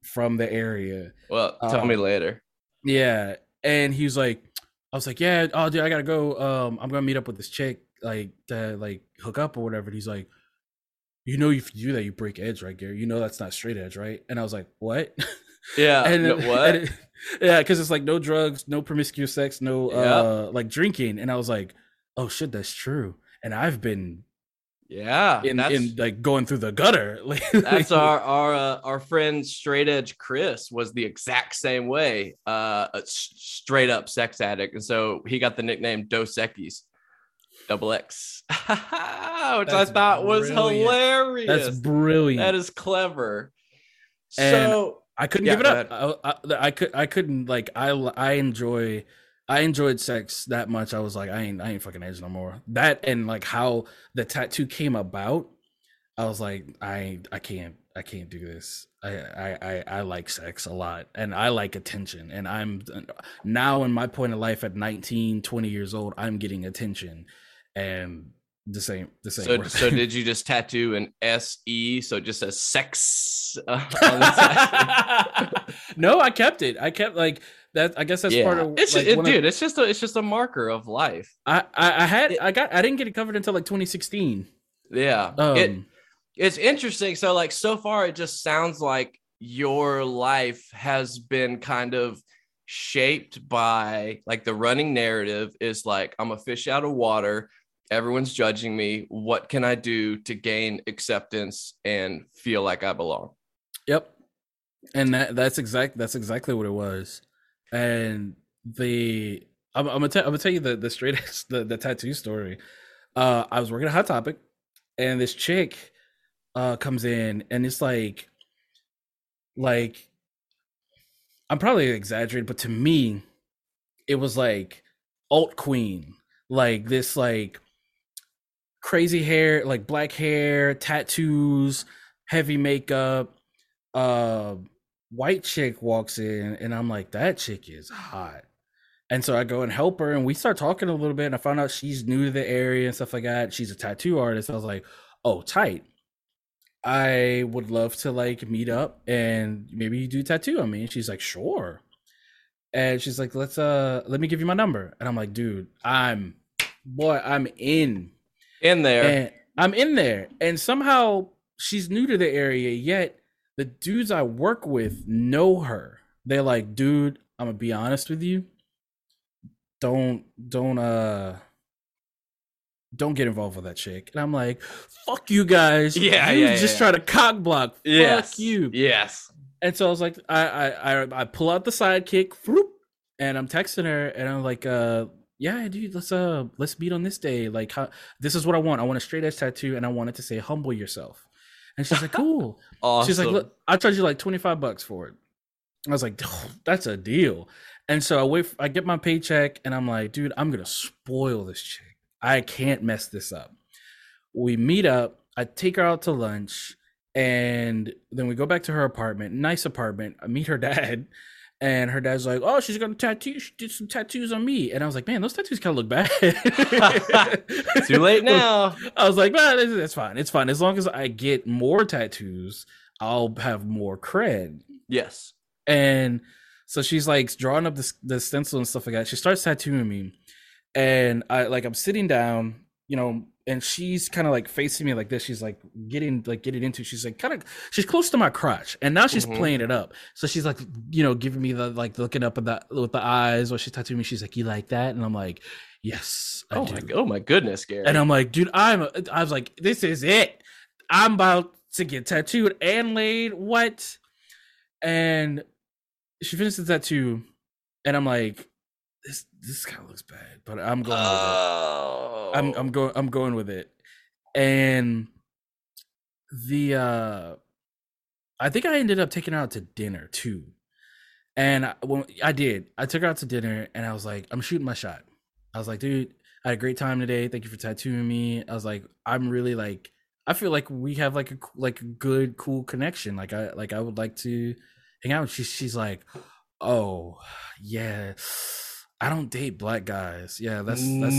from the area. Well, tell me Um, later. Yeah, and he was like, I was like, yeah, oh dude, I gotta go. Um, I'm gonna meet up with this chick, like, to like hook up or whatever. And he's like, you know, if you do that, you break edge, right, Gary? You know that's not straight edge, right? And I was like, what? Yeah. and no, what? and it- yeah, because it's like no drugs, no promiscuous sex, no uh like drinking. And I was like, oh shit, that's true. And I've been yeah. in, that's in like going through the gutter. That's our our uh, our friend straight edge Chris was the exact same way, uh, straight up sex addict, and so he got the nickname Dos Equis, double X, which I That's thought was hilarious. that's brilliant. That is clever. And- so I couldn't Yeah, give it up. I, I, I could I couldn't like I I enjoy I enjoyed sex that much. I was like I ain't I ain't fucking edge no more. That and like how the tattoo came about. I was like I I can't I can't do this. I I I, I like sex a lot and I like attention and I'm now in my point of life at 19 20 years old I'm getting attention and the same the same so so did you just tattoo an S E so it just says sex uh, on the no, I kept it. I kept like that. I guess that's part of it's like, it, one of- dude. It's just a it's just a marker of life. I, I I had I got I didn't get it covered until like 2016. Yeah. Um, it, it's interesting. So, like, so far, it just sounds like your life has been kind of shaped by like the running narrative is like, I'm a fish out of water. Everyone's judging me. What can I do to gain acceptance and feel like I belong? Yep. And that that's exact that's exactly what it was. And the I'm, I'm gonna tell I'm gonna tell you the the straight the, the tattoo story. Uh I was working at Hot Topic and this chick uh comes in and it's like like I'm probably exaggerating, but to me, it was like alt queen, like this like crazy hair, like black hair, tattoos, heavy makeup. Uh, white chick walks in, and I'm like, that chick is hot. And so I go and help her, and we start talking a little bit. And I found out she's new to the area and stuff like that. She's a tattoo artist. I was like, oh, tight. I would love to like meet up and maybe you do tattoo on me. And she's like, sure. And she's like, let's uh let me give you my number. And I'm like, dude, I'm boy, I'm in. In there. And I'm in there. And somehow she's new to the area, yet the dudes I work with know her. They're like, dude, I'm gonna be honest with you. Don't don't uh don't get involved with that chick. And I'm like, fuck you guys. Yeah, you yeah, just yeah. try to cock block. yes. Fuck you. Yes. And so I was like, I I I, I pull out the sidekick, whoop, and I'm texting her, and I'm like, uh, yeah, dude, let's uh let's meet on this day. Like how, this is what I want. I want a straight edge tattoo and I want it to say humble yourself. And she's like, cool. awesome. She's like, look, I charge you like 25 bucks for it. I was like, oh, that's a deal. And so I wait, I get my paycheck and I'm like, dude, I'm going to spoil this chick. I can't mess this up. We meet up. I take her out to lunch and then we go back to her apartment. Nice apartment. I meet her dad. And her dad's like, "Oh, she's gonna tattoo. She did some tattoos on me." And I was like, "Man, those tattoos kind of look bad." Too late now. I was like, "Man, it's, it's fine. It's fine. As long as I get more tattoos, I'll have more cred." Yes. And so she's like drawing up the, the stencil and stuff like that. She starts tattooing me, and I like I'm sitting down, you know, and she's kind of like facing me like this. She's like getting like getting into. She's like kind of she's close to my crotch, and now she's Mhm. playing it up. So she's like you know giving me the like looking up at the with the eyes while she's tattooing me. She's like, "You like that?" And I'm like, "Yes, I Oh do." my, oh my goodness, Gary. And I'm like, dude, I'm. I was like, this is it. I'm about to get tattooed and laid. What? And she finishes the tattoo, and I'm like, this this kind of looks bad, but I'm going with it. oh. I'm I'm going I'm going with it. And the uh I think I ended up taking her out to dinner too. And I, when I did, I took her out to dinner and I was like, I'm shooting my shot. I was like, dude, I had a great time today. Thank you for tattooing me. I was like, I'm really like I feel like we have like a like a good cool connection. Like I like I would like to hang out. She's she's like, "Oh, yeah. I don't date black guys. Yeah, that's that's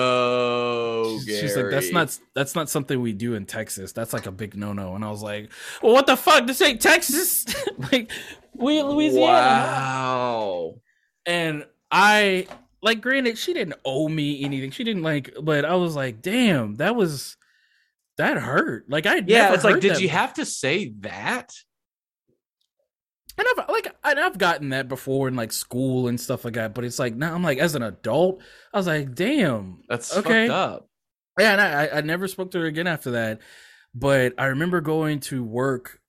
no. She's- She's like, that's not that's not something we do in Texas. That's like a big no no. And I was like, well, what the fuck? This ain't Texas. like we Louisiana. Wow. And I like, granted, she didn't owe me anything. She didn't like, but I was like, damn, that was that hurt. Like I Yeah, it's like, did you have to say that? And I've like and I've gotten that before in like school and stuff like that. But it's like now I'm like as an adult, I was like, damn, That's Okay. fucked up. Yeah, and I, I- I never spoke to her again after that. But I remember going to work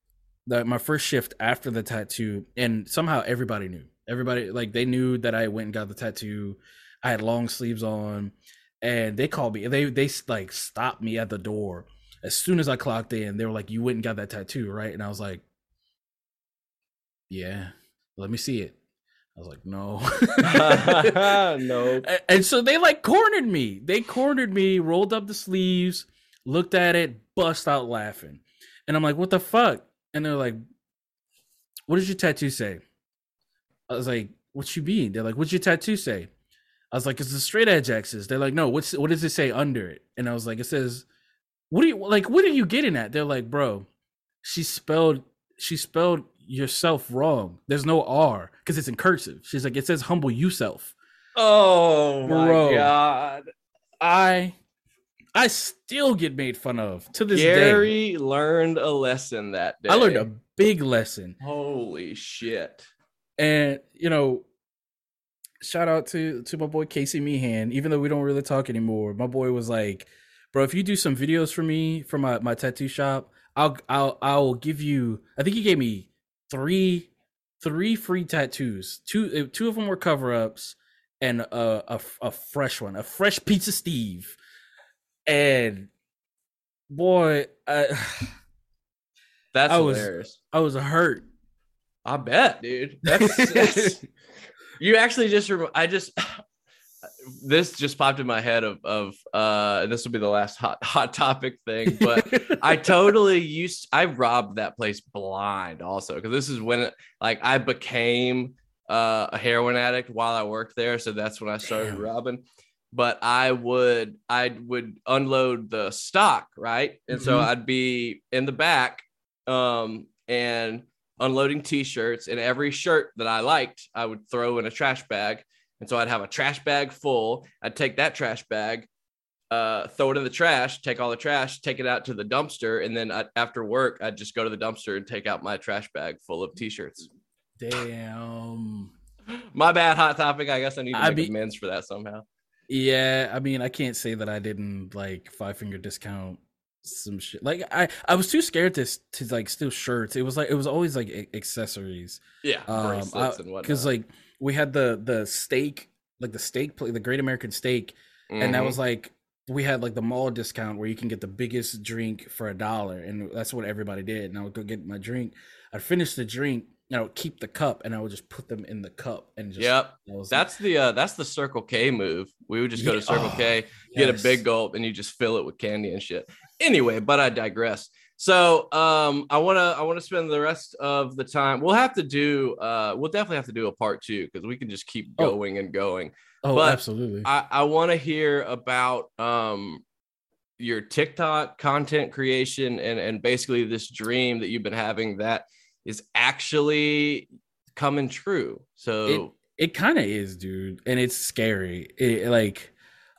that my first shift after the tattoo, and somehow everybody knew. Everybody like they knew that I went and got the tattoo. I had long sleeves on, and they called me. They they like stopped me at the door as soon as I clocked in. They were like, "You went and got that tattoo, right?" And I was like, "Yeah, let me see it." I was like, "No." no. And so they like cornered me. They cornered me, rolled up the sleeves, looked at it, bust out laughing. And I'm like, what the fuck? And they're like, what does your tattoo say? I was like, what you mean? They're like, what's your tattoo say? I was like, it's the straight edge X's. They're like, no, what's what does it say under it? And I was like, it says, what are you like, what are you getting at? They're like, bro, she spelled she spelled yourself wrong. There's no R because it's in cursive. She's like, it says humble yourself. Oh my Bro. god. I I still get made fun of to this day. Gary learned a lesson that day. I learned a big lesson. Holy shit. And you know, shout out to to my boy Casey Meehan. Even though we don't really talk anymore, my boy was like, "Bro, if you do some videos for me for my my tattoo shop, I'll I'll I'll give you." I think he gave me three three free tattoos. Two uh, two of them were cover ups, and a, a a fresh one, a fresh pizza Steve. And boy, I That's I was- hilarious. I was hurt. I bet, dude. That's, that's you actually just I just this just popped in my head of of uh this will be the last hot hot topic thing, but I totally used I robbed that place blind also because this is when it, like I became uh, a heroin addict while I worked there, so that's when I started Damn. robbing. But I would I would unload the stock right, and so Mhm. I'd be in the back um and unloading t-shirts and every shirt that I liked I would throw in a trash bag and so I'd have a trash bag full I'd take that trash bag uh, throw it in the trash, take all the trash, take it out to the dumpster, and then i after work, I'd just go to the dumpster and take out my trash bag full of t-shirts. Damn. My bad, hot topic. I guess I need to make be- amends for that somehow. Yeah, I mean, I can't say that I didn't like five finger discount some shit. Like I, I was too scared to to like steal shirts. It was like it was always like accessories. Yeah, Um, bracelets and whatnot. because like we had the the steak like the steak play, the Great American Steak, and that was like we had like the mall discount where you can get the biggest drink for a dollar, and that's what everybody did. And I would go get my drink. I'd finish the drink, and I would keep the cup, and I would just put them in the cup, and just Yep. That's the uh that's the Circle K move. We would just go Yeah. to Circle Oh, K, get a big gulp, and you just fill it with candy and shit. Anyway, but I digress. So um I wanna I wanna spend the rest of the time. We'll have to do uh we'll definitely have to do a part two because we can just keep Oh. going and going. Oh, but absolutely. I, I want to hear about um your TikTok content creation and and basically this dream that you've been having that is actually coming true. So it kind of is dude and it's scary it, like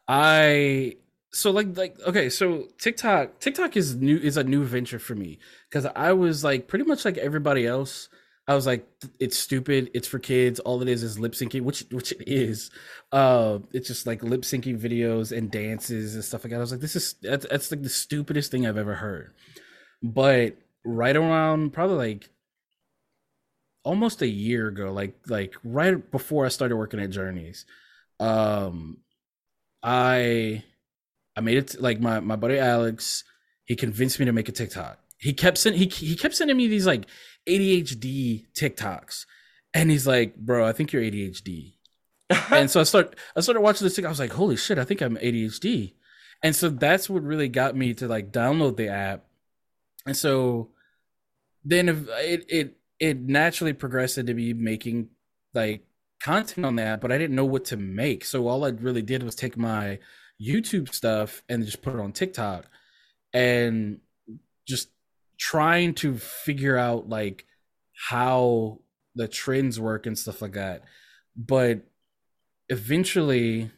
i so like like okay so tiktok tiktok is new is a new venture for me because i was like pretty much like everybody else. I was like it's stupid it's for kids all it is is lip syncing which which it is. Uh it's just like lip syncing videos and dances and stuff like that. I was like this is that's, that's like the stupidest thing i've ever heard. But right around probably like almost a year ago like like right before i started working at journeys um i i made it like my my buddy alex he convinced me to make a tiktok. He kept sending he, he kept sending me these like adhd tiktoks. And he's like bro i think you're adhd and so i start i started watching this thing i was like holy shit i think i'm adhd and so that's what really got me to like download the app. And so then it it it naturally progressed into me making like content on that, but I didn't know what to make. So all I really did was take my YouTube stuff and just put it on TikTok and just trying to figure out like how the trends work and stuff like that. But eventually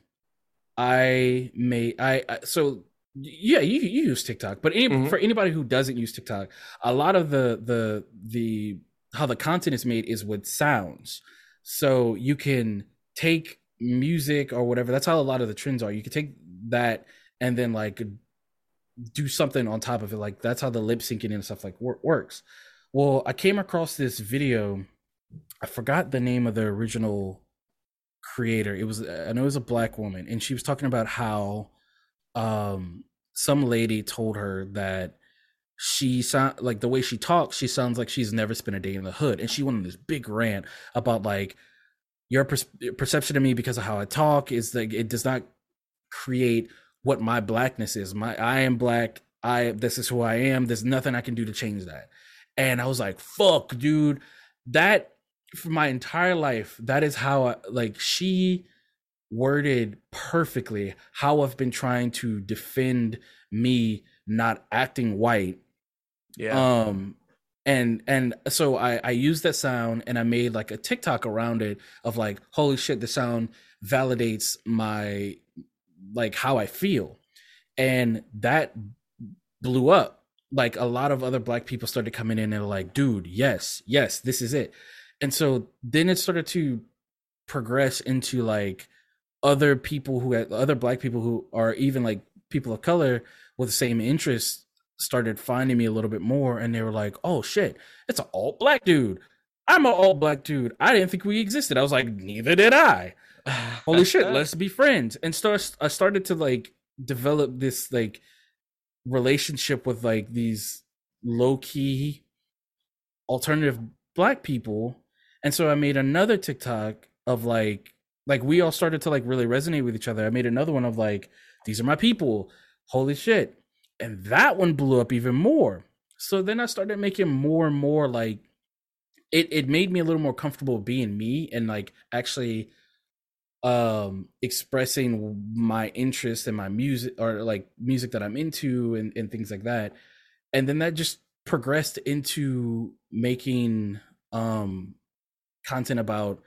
I made I, I so yeah, you, you use TikTok, but any, Mhm. for anybody who doesn't use TikTok, a lot of the the the how the content is made is with sounds. So you can take music or whatever. That's how a lot of the trends are. You can take that and then like do something on top of it. Like that's how the lip syncing and stuff like wor- works. Well, I came across this video. I forgot the name of the original creator. It was I know it was a black woman, and she was talking about how um some lady told her that she sound like the way she talks she sounds like she's never spent a day in the hood and she went on this big rant about like your per- perception of me because of how i talk is like it does not create what my blackness is. My i am black. I this is who i am. There's nothing i can do to change that. And i was like fuck dude. That for my entire life that is how I, like she worded perfectly how I've been trying to defend me not acting white. yeah. Um and and so I I used that sound and I made like a TikTok around it of like holy shit the sound validates my like how I feel. And that blew up. Like a lot of other black people started coming in and like, dude, yes, yes, this is it. And so then it started to progress into like other people who had other black people who are even like people of color with the same interests started finding me a little bit more and they were like oh shit it's an alt black dude i'm an alt black dude i didn't think we existed i was like neither did i holy shit let's be friends. And start i started to like develop this like relationship with like these low-key alternative black people. And so i made another tiktok of like like we all started to like really resonate with each other. I made another one of like these are my people. Holy shit. And that one blew up even more. So then i started making more and more like it it made me a little more comfortable being me and like actually um expressing my interest in my music or like music that i'm into and, and things like that. And then that just progressed into making um content about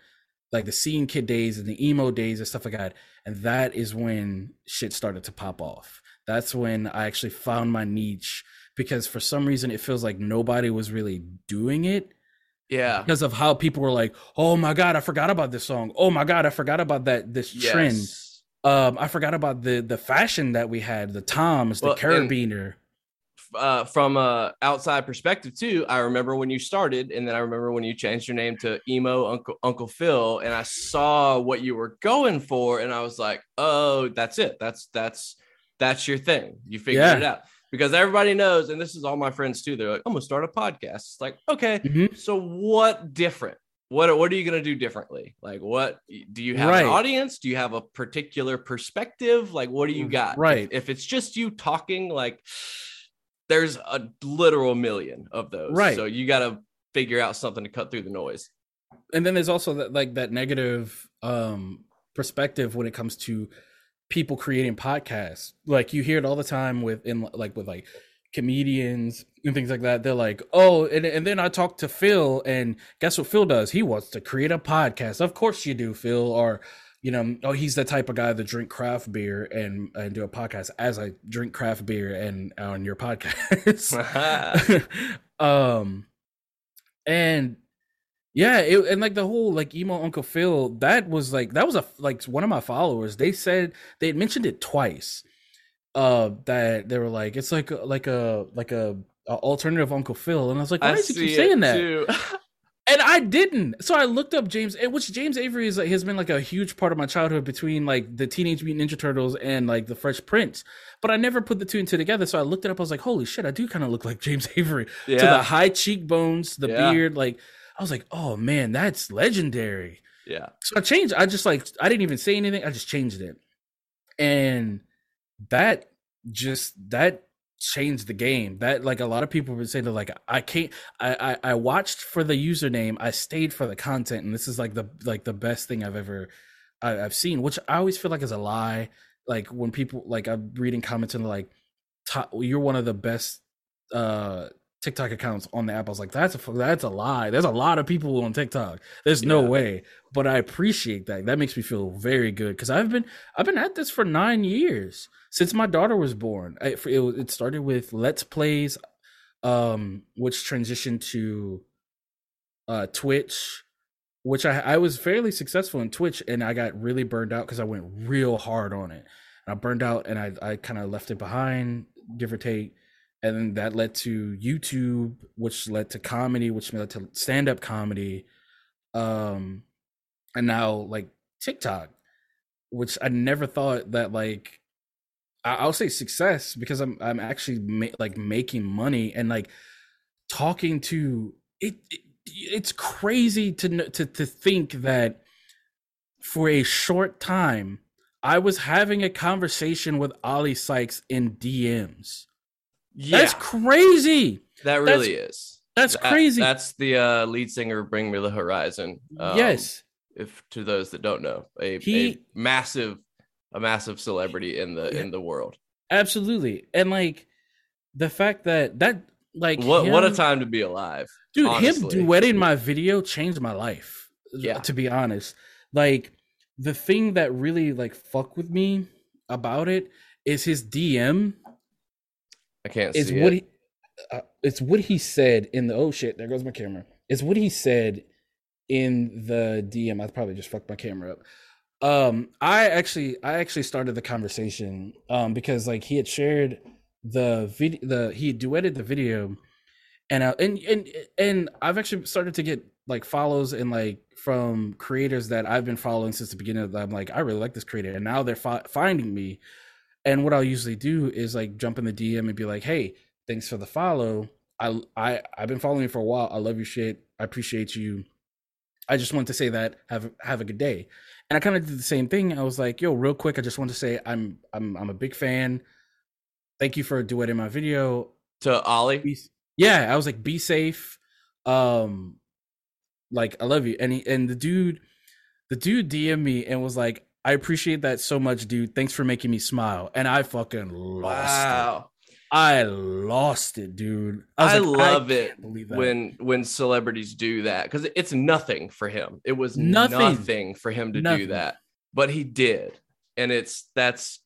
like the scene kid days and the emo days and stuff like that. And that is when shit started to pop off. That's when i actually found my niche because for some reason it feels like nobody was really doing it yeah. because of how people were like oh my god i forgot about this song oh my god i forgot about that this trend um i forgot about the the fashion that we had the toms the Well, and- carabiner uh, from a outside perspective too, I remember when you started, and then I remember when you changed your name to emo Uncle Uncle Phil, and I saw what you were going for, and I was like, oh, that's it. That's that's that's your thing. You figured Yeah. it out because everybody knows, and this is all my friends too. They're like, I'm gonna start a podcast. It's like, okay, Mhm. so what different? What what are you gonna do differently? Like, what do you have Right. an audience? Do you have a particular perspective? Like, what do you got? If- Right. If, it's just you talking, like, there's a literal million of those. Right. So you got to figure out something to cut through the noise. and then there's also that like that negative um perspective when it comes to people creating podcasts. Like you hear it all the time with in like with like comedians and things like that. They're like oh and, and then i talked to phil and guess what phil does? He wants to create a podcast. Of course you do phil or you know oh he's the type of guy that drink craft beer and and do a podcast as i drink craft beer and on your podcast. Um and yeah it, and like the whole like emo uncle phil that was like that was a like one of my followers they said they had mentioned it twice uh that they were like it's like like a like a, a alternative uncle phil and i was like why I is he keep saying that and I didn't. So I looked up James, which James Avery is like, has been like a huge part of my childhood between like the Teenage Mutant Ninja Turtles and like the Fresh Prince. But I never put the two and two together. So I looked it up. I was like, holy shit, I do kind of look like James Avery. To the high cheekbones, the Yeah. beard, like I was like, oh man, that's legendary. Yeah. So I changed. I just like I didn't even say anything. I just changed it, and that just that changed the game. That like a lot of people would say that like I can't. I, I I watched for the username. I stayed for the content, and this is like the like the best thing I've ever I, I've seen. Which I always feel like is a lie. Like when people like I'm reading comments and like, top, "You're one of the best." uh TikTok accounts on the app. I was like, that's a that's a lie. There's a lot of people on TikTok. There's no way. But I appreciate that. That makes me feel very good because I've been I've been at this for nine years since my daughter was born. I, it, it started with Let's Plays, um, which transitioned to uh Twitch, which I I was fairly successful in Twitch, and I got really burned out because I went real hard on it. And I burned out, and I I kind of left it behind, give or take and then that led to YouTube, which led to comedy, which led to stand-up comedy, um, and now like TikTok, which I never thought that like I- I'll say success because I'm I'm actually ma- like making money and like talking to it. it it's crazy to to to think that for a short time I was having a conversation with Oli Sykes in DMs. Yeah. That's crazy. that really is. That's That- crazy. That's the uh, lead singer of Bring Me the Horizon. Um, yes. If to those that don't know, a, He- a massive, a massive celebrity in the Yeah. in the world. Absolutely. And like the fact that that like What what a time to be alive. dude honestly. him duetting my video changed my life Yeah. to be honest like the thing that really like fuck with me about it is his dm I can't is see what it. he uh, it's what he said in the oh shit there goes my camera. It's what he said in the dm i probably just fucked my camera up. Um i actually i actually started the conversation um because like he had shared the video the he duetted the video and uh, and and and i've actually started to get like follows and like from creators that i've been following since the beginning of the, i'm like i really like this creator and now they're fi- finding me and what i'll usually do is like jump in the dm and be like hey thanks for the follow. I i i've been following you for a while. I love your shit. I appreciate you. I just wanted to say that. Have have a good day. And i kind of did the same thing. I was like yo real quick i just want to say i'm i'm i'm a big fan. Thank you for duetting my video. To Oli. yeah i was like be safe. Um like i love you. And he, and the dude the dude dm me and was like i appreciate that so much dude thanks for making me smile and i fucking lost it Wow. i lost it dude i, I like, love can't it when when celebrities do that because it's nothing for him. It was Nothing. nothing, for him to Nothing. do that, but he did, and it's that's.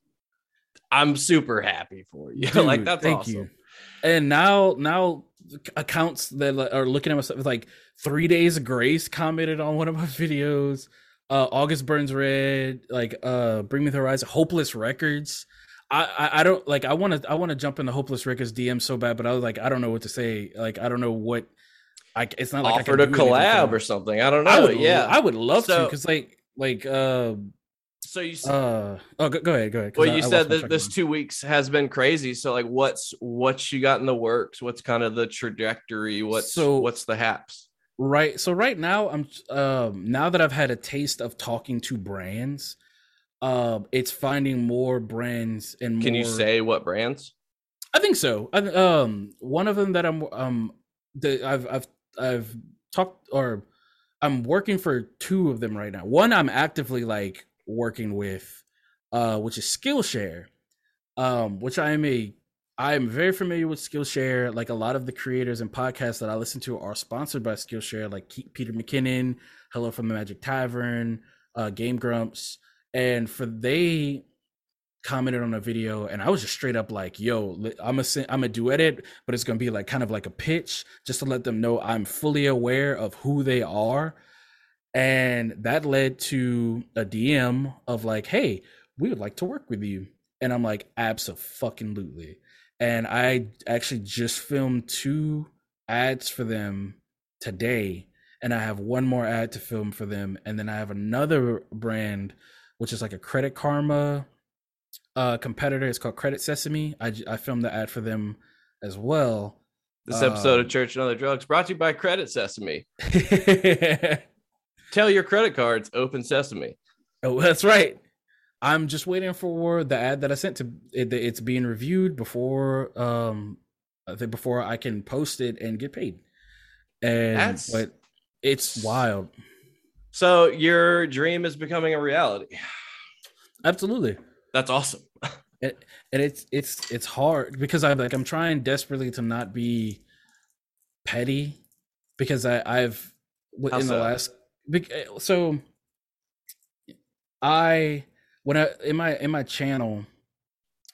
I'm super happy for you. like that's thank awesome. you. And now, now accounts that are looking at my stuff with like three days of grace commented on one of my videos. Uh, August Burns Red, like uh, Bring Me the Horizon, Hopeless Records. I, I, I don't like I want to I want to jump into hopeless Records DM so bad, but I was like I don't know what to say. Like I don't know what. I it's not like offered I a can do anything for collab or something. I don't know. I would yeah. I would love to because like like uh so you s- uh oh go, go ahead go ahead. 'cause well, I- you I said lost that this of two weeks has been crazy. So like, what's what you got in the works? What's kind of the trajectory? What's So- what's the haps? Right. So right now I'm um now that I've had a taste of talking to brands, um it's finding more brands and more Can you say what brands? I think so. I, um one of them that I'm um that I've I've I've talked or I'm working for two of them right now. One I'm actively like working with uh which is Skillshare. Um which I am a I am very familiar with Skillshare. Like a lot of the creators and podcasts that I listen to are sponsored by Skillshare, like Peter McKinnon, Hello from the Magic Tavern, uh, Game Grumps, and for they commented on a video, and I was just straight up like, "Yo, I'm a I'm a duet it, but it's gonna be like kind of like a pitch, just to let them know I'm fully aware of who they are." And that led to a DM of like, "Hey, we would like to work with you," and I'm like, "Absolutely." And I actually just filmed two ads for them today, and I have one more ad to film for them, and then I have another brand, which is like a Credit Karma uh, competitor. It's called Credit Sesame. I filmed the ad for them as well. This episode Um, of Church and Other Drugs brought to you by Credit Sesame. Tell your credit cards, open sesame. Oh, that's right. I'm just waiting for the ad that I sent to it. It's being reviewed before um I think before I can post it and get paid. And That's- but it's wild. So your dream is becoming a reality. Absolutely. That's awesome. And it's it's it's hard because I'm like I'm trying desperately to not be petty because I I've in the last so I when I in my in my channel,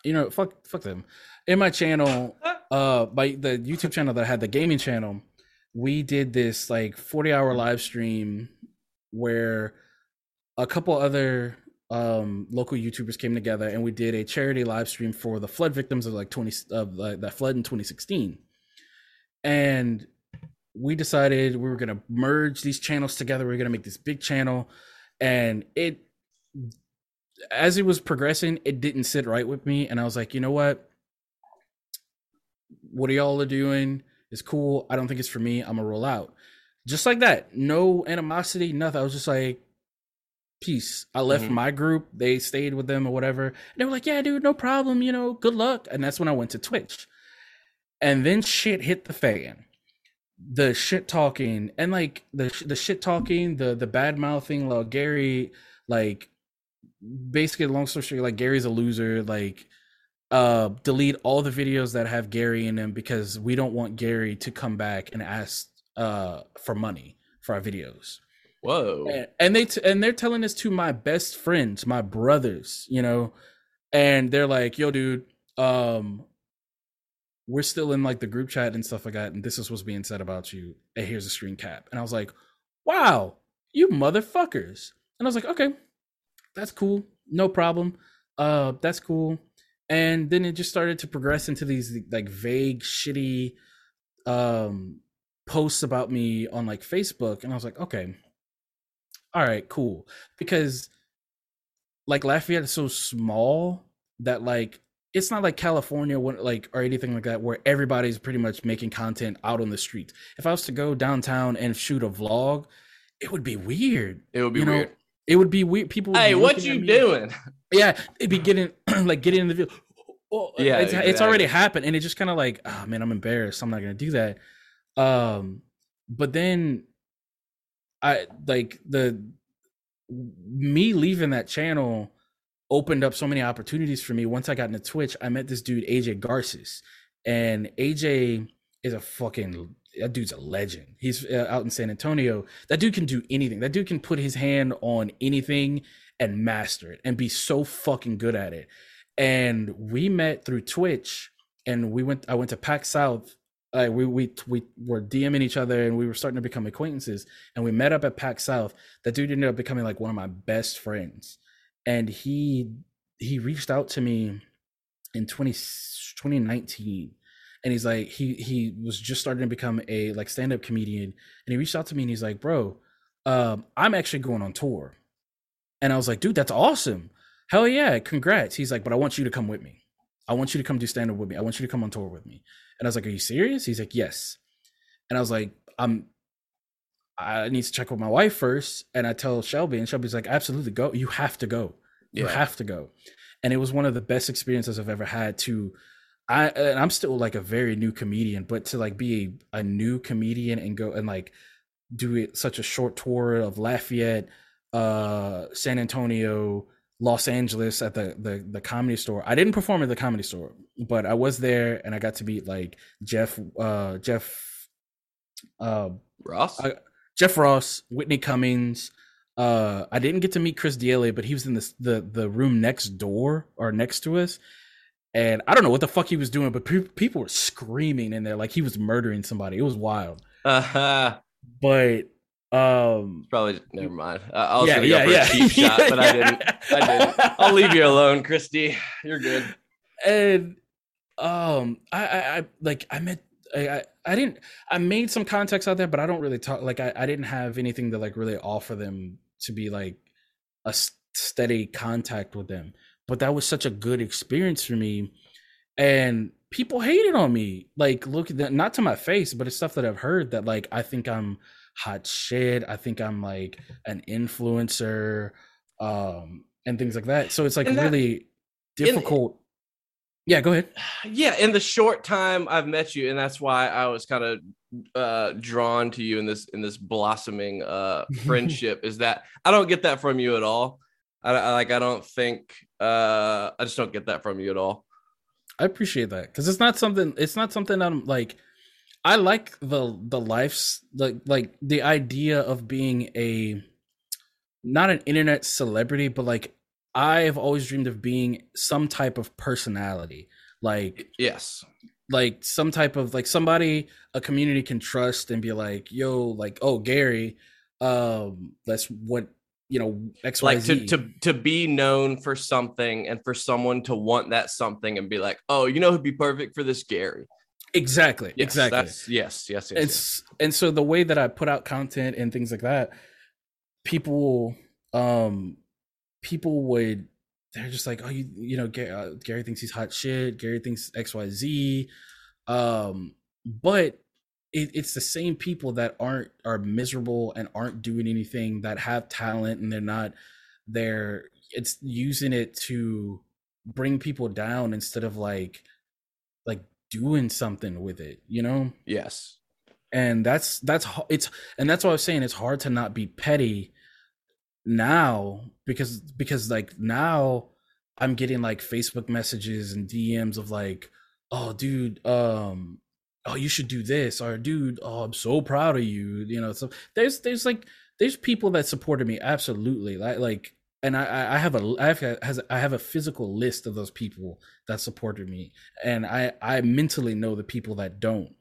you know, fuck fuck them. In my channel, uh, by the YouTube channel that I had, the gaming channel, we did this like 40 hour live stream where a couple other um local YouTubers came together and we did a charity live stream for the flood victims of like 20 of like that flood in 2016. And we decided we were gonna merge these channels together. We are gonna make this big channel, and it as it was progressing, it didn't sit right with me, and I was like, you know what? What are y'all are doing is cool. I don't think it's for me. I'm gonna roll out, just like that. No animosity, nothing. I was just like, peace. I left Mhm. my group. They stayed with them or whatever. And they were like, yeah, dude, no problem. You know, good luck. And that's when I went to Twitch, and then shit hit the fan the shit talking and like the the shit talking, the the bad mouthing, like Gary, like basically long story short, like Gary's a loser. Like, uh, delete all the videos that have Gary in them because we don't want Gary to come back and ask uh for money for our videos. Whoa. And, and they t- and they're telling this to my best friends, my brothers, you know, and they're like, "Yo, dude, um, we're still in like the group chat and stuff like that, and this is what's being said about you. And here's a screen cap." And I was like, "Wow, you motherfuckers!" And I was like, "Okay, that's cool, no problem. Uh, that's cool." And then it just started to progress into these like vague, shitty, um, posts about me on like Facebook, and I was like, "Okay." all right, cool. Because like Lafayette is so small that like it's not like California when, like or anything like that where everybody's pretty much making content out on the streets. If I was to go downtown and shoot a vlog, it would be weird. It would be you know, weird. It would be weird. People would Hey, what you doing? Yeah, it'd be getting like getting in the video. Well, Yeah, it's, it's already happened, and it just kind of like, oh man, I'm embarrassed. I'm not gonna do that. Um, but then I like the me leaving that channel opened up so many opportunities for me. Once I got into Twitch, I met this dude AJ Garces, and AJ is a fucking that dude's a legend. He's uh, out in San Antonio. That dude can do anything. That dude can put his hand on anything and master it and be so fucking good at it. And we met through Twitch, and we went. I went to PAX South. Uh, we we we were DMing each other, and we were starting to become acquaintances. And we met up at PAX South. That dude ended up becoming like one of my best friends. And he he reached out to me in 20, 2019 and he's like he he was just starting to become a like stand-up comedian and he reached out to me and he's like bro um, i'm actually going on tour. And i was like dude that's awesome. Hell yeah congrats. He's like but i want you to come with me. I want you to come do stand-up with me. I want you to come on tour with me. And i was like are you serious? He's like yes. And i was like i'm i need to check with my wife first. And i tell shelby and shelby's like absolutely go. You have to go. You Yeah. have to go. And it was one of the best experiences i've ever had to I and I'm still like a very new comedian, but to like be a, a new comedian and go and like do it such a short tour of Lafayette, uh, San Antonio, Los Angeles at the the the comedy store. I didn't perform at the comedy store, but I was there and I got to meet like Jeff, uh, Jeff, uh, Ross. I- Jeff Ross, Whitney Cummings. Uh, I didn't get to meet Chris D'Elia, but he was in this the the room next door or next to us, and I don't know what the fuck he was doing, but pe- people were screaming in there like he was murdering somebody. It was wild. Uh-huh. But um, Probably never mind. I I was yeah, gonna yeah, go for yeah, a cheap shot, but I didn't. I didn't. I'll leave you alone, Christy. You're good. and um I, I i like i met I, I i didn't i made some contacts out there but i don't really talk like i, I didn't have anything to like really offer them to be like a steady contact with them but that was such a good experience for me. And people hated on me like look at that not to my face but it's stuff that i've heard that like i think i'm hot shit i think i'm like an influencer um and things like that. So it's like that- really difficult. Yeah go ahead. Yeah, in the short time I've met you, and that's why I was kind of uh drawn to you in this in this blossoming uh friendship is that I don't get that from you at all. I, I like I don't think uh I just don't get that from you at all. I appreciate that because it's not something. It's not something I'm like. I like the the life's like like the idea of being a not an internet celebrity, but like I've always dreamed of being some type of personality, like Yes. like some type of like somebody a community can trust and be like, yo, like oh Gary, um, that's what you know X Like to, to to be known for something and for someone to want that something and be like, oh, you know who'd be perfect for this Gary. exactly Yes, exactly. Yes, yes, yes. yes. and so the way that I put out content and things like that, people, um, people would they're just like, oh, you you know, Gary, uh, Gary thinks he's hot shit. Gary thinks X Y Z, um, but it, it's the same people that aren't are miserable and aren't doing anything that have talent and they're not they're it's using it to bring people down instead of like like doing something with it you know yes. and that's that's it's and that's what I was saying. It's hard to not be petty now because because like now I'm getting like Facebook messages and DMs of like, oh dude, um, oh you should do this, or dude, oh I'm so proud of you, you know. So there's there's like there's people that supported me absolutely, like like. And I, I- have a I have I have a physical list of those people that supported me, and I I mentally know the people that don't,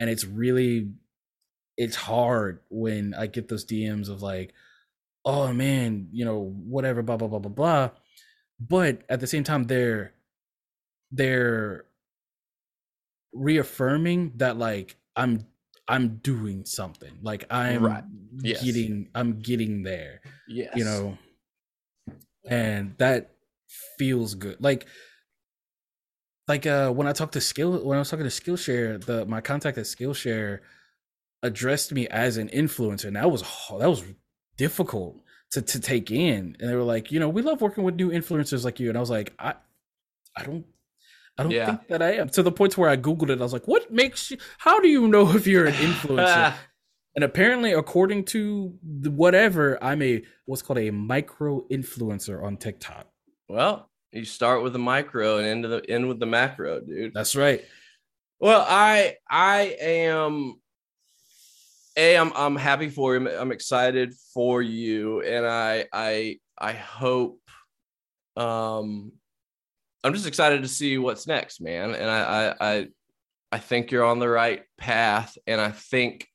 and it's really it's hard when I get those DMs of like, oh man, you know, whatever, blah blah blah blah blah. But at the same time, they're they're reaffirming that like I'm I'm doing something. Like I'm Right. Yes. getting I'm getting there Yes. you know and that feels good like like uh when i talked to skill when i was talking to skillshare the my contact at skillshare addressed me as an influencer and that was that was difficult to to take in and they were like you know we love working with new influencers like you and i was like i i don't I don't Yeah. think that I am to the point where I googled it. I was like, "What makes you? How do you know if you're an influencer?" And apparently, according to the whatever, I'm a what's called a micro influencer on TikTok. well, you start with the micro and end, the, end with the macro, dude. That's right. Well, I I am a I'm I'm happy for you. I'm excited for you, and I I I hope um I'm just excited to see what's next, man. And I I I, I think you're on the right path, and I think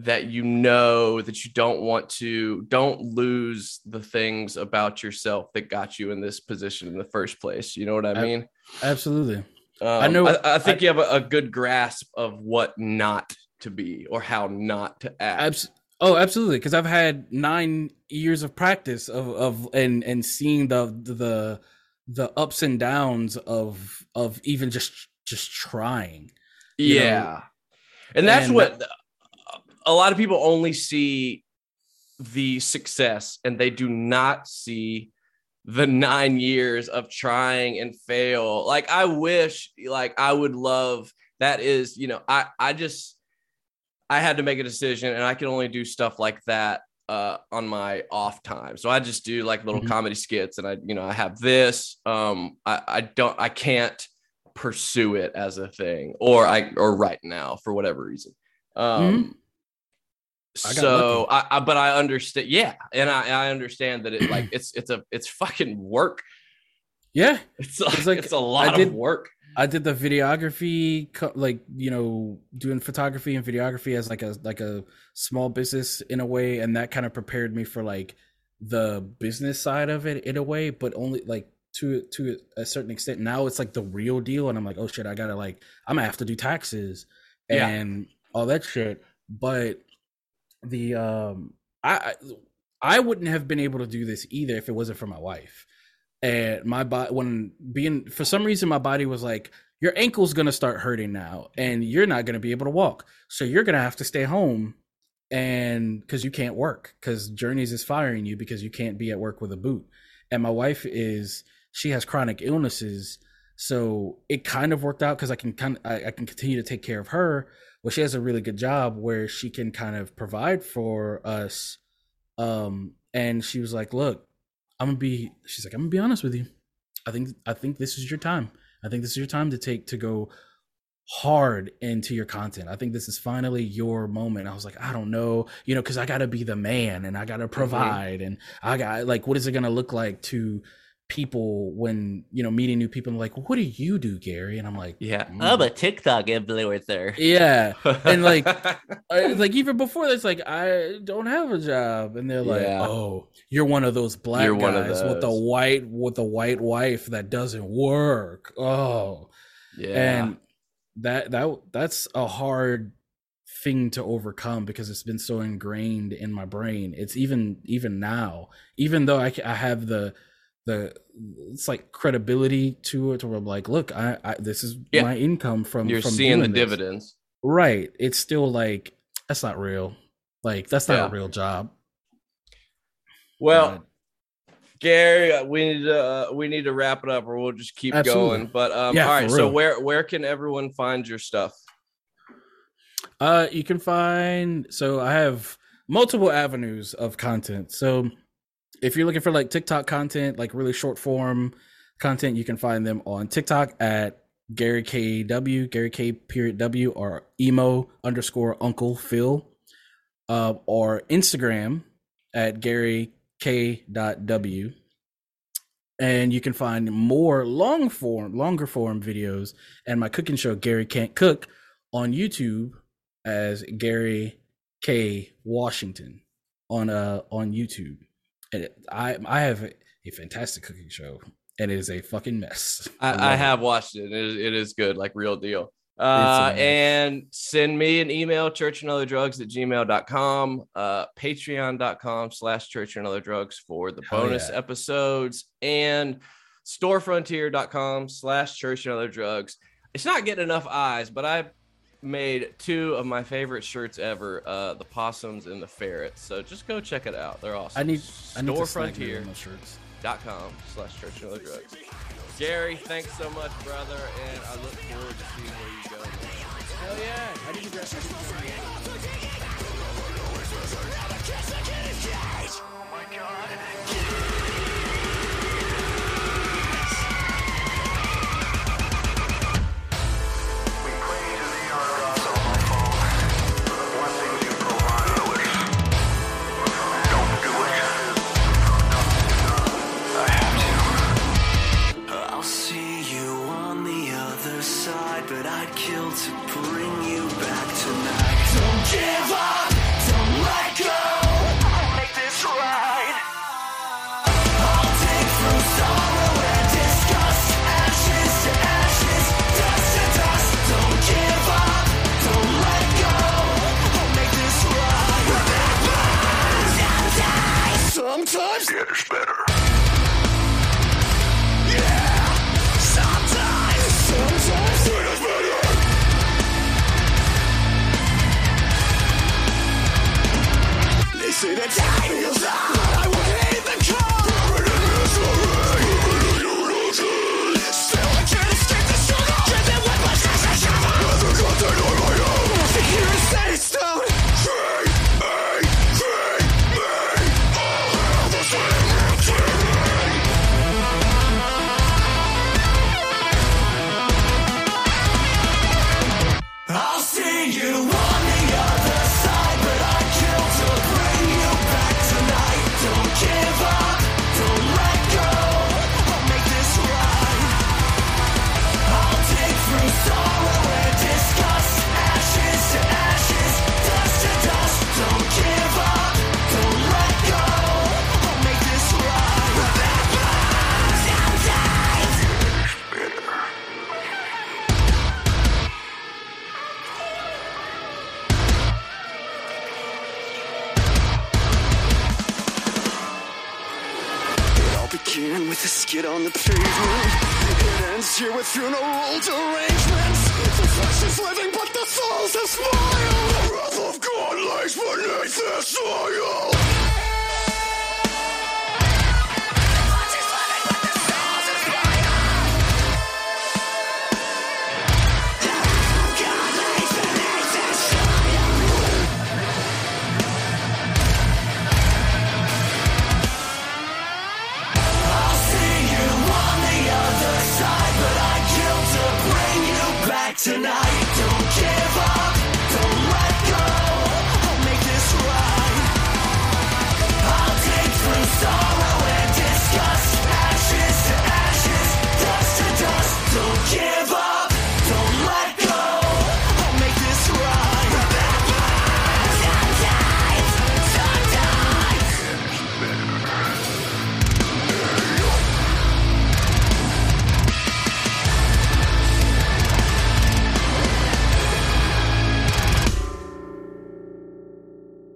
that you know that you don't want to don't lose the things about yourself that got you in this position in the first place. You know what i mean? absolutely. Um, i know i, I think I, you have a, a, good grasp of what not to be or how not to act. Abs- oh absolutely. Because i've had nine years of practice of of and and seeing the the the ups and downs of of even just just trying yeah know? and that's and what a lot of people only see the success and they do not see the nine years of trying and fail. Like I wish, like I would love that is, you know, I I just I had to make a decision and I can only do stuff like that uh on my off time. So I just do like little mm-hmm. comedy skits and I, you know, I have this. Um I, I don't I can't pursue it as a thing or I or right now for whatever reason. Um mm-hmm so I, I, but I understand. Yeah, and I, I understand that it like it's it's a it's fucking work. Yeah, it's, it's like it's a lot did, of work. I did the videography, like you know, doing photography and videography as like a like a small business in a way, and that kind of prepared me for like the business side of it in a way, but only like to to a certain extent. Now it's like the real deal, and I'm like, oh shit, I gotta like I'm gonna have to do taxes and yeah. all that shit. But the um I I wouldn't have been able to do this either if it wasn't for my wife. And my body when being for some reason my body was like your ankle's going to start hurting now and you're not going to be able to walk. So you're going to have to stay home and cuz you can't work cuz Journeys is firing you because you can't be at work with a boot. And my wife is she has chronic illnesses so it kind of worked out because I can kind of, I, I, can continue to take care of her, well she has a really good job where she can kind of provide for us um and she was like look i'm gonna be she's like i'm gonna be honest with you i think i think this is your time i think this is your time to take to go hard into your content i think this is finally your moment i was like i don't know you know because i gotta be the man and i gotta mm-hmm. provide mm-hmm. and i got like what is it gonna look like to people when you know meeting new people like what do you do gary? And i'm like yeah. Mm. i'm a tiktok influencer. Yeah. And like like even before that's like i don't have a job. And they're like yeah. oh you're one of those black you're guys with the white with the white wife that doesn't work. Oh. Yeah. And that that that's a hard thing to overcome because it's been so ingrained in my brain. It's even even now even though i, I have the the it's like credibility to it where I'm like, look, I, I this is yeah. my income from you're from seeing the this. dividends. Right. It's still like that's not real. Like that's not yeah. a real job. Well, Gary, uh, we need to uh, we need to wrap it up, or we'll just keep absolutely. going. But um, yeah, all right. So where where can everyone find your stuff? Uh, you can find. So I have multiple avenues of content. So if you're looking for like TikTok content, like really short form content, you can find them on TikTok at Gary K W, Gary K period W, or emo underscore Uncle Phil, uh, or Instagram at Gary K dot W. And you can find more long form, longer form videos and my cooking show, Gary Can't Cook, on YouTube as Gary K Washington on uh on YouTube and I I have a fantastic cooking show, and it is a fucking mess. I, I have it. watched it. It is, it is good, like real deal. Uh, and send me an email, church and other drugs at gmail.com, uh, patreon.com slash church and other drugs for the Hell bonus yeah. episodes and storefrontier.com slash church and other drugs. It's not getting enough eyes, but I made two of my favorite shirts ever uh the possums and the ferrets. So just go check it out. They're awesome. I need storefrontier.com slash church and other drugs. Gary thanks so much brother and i look forward to seeing where you go. Hell yeah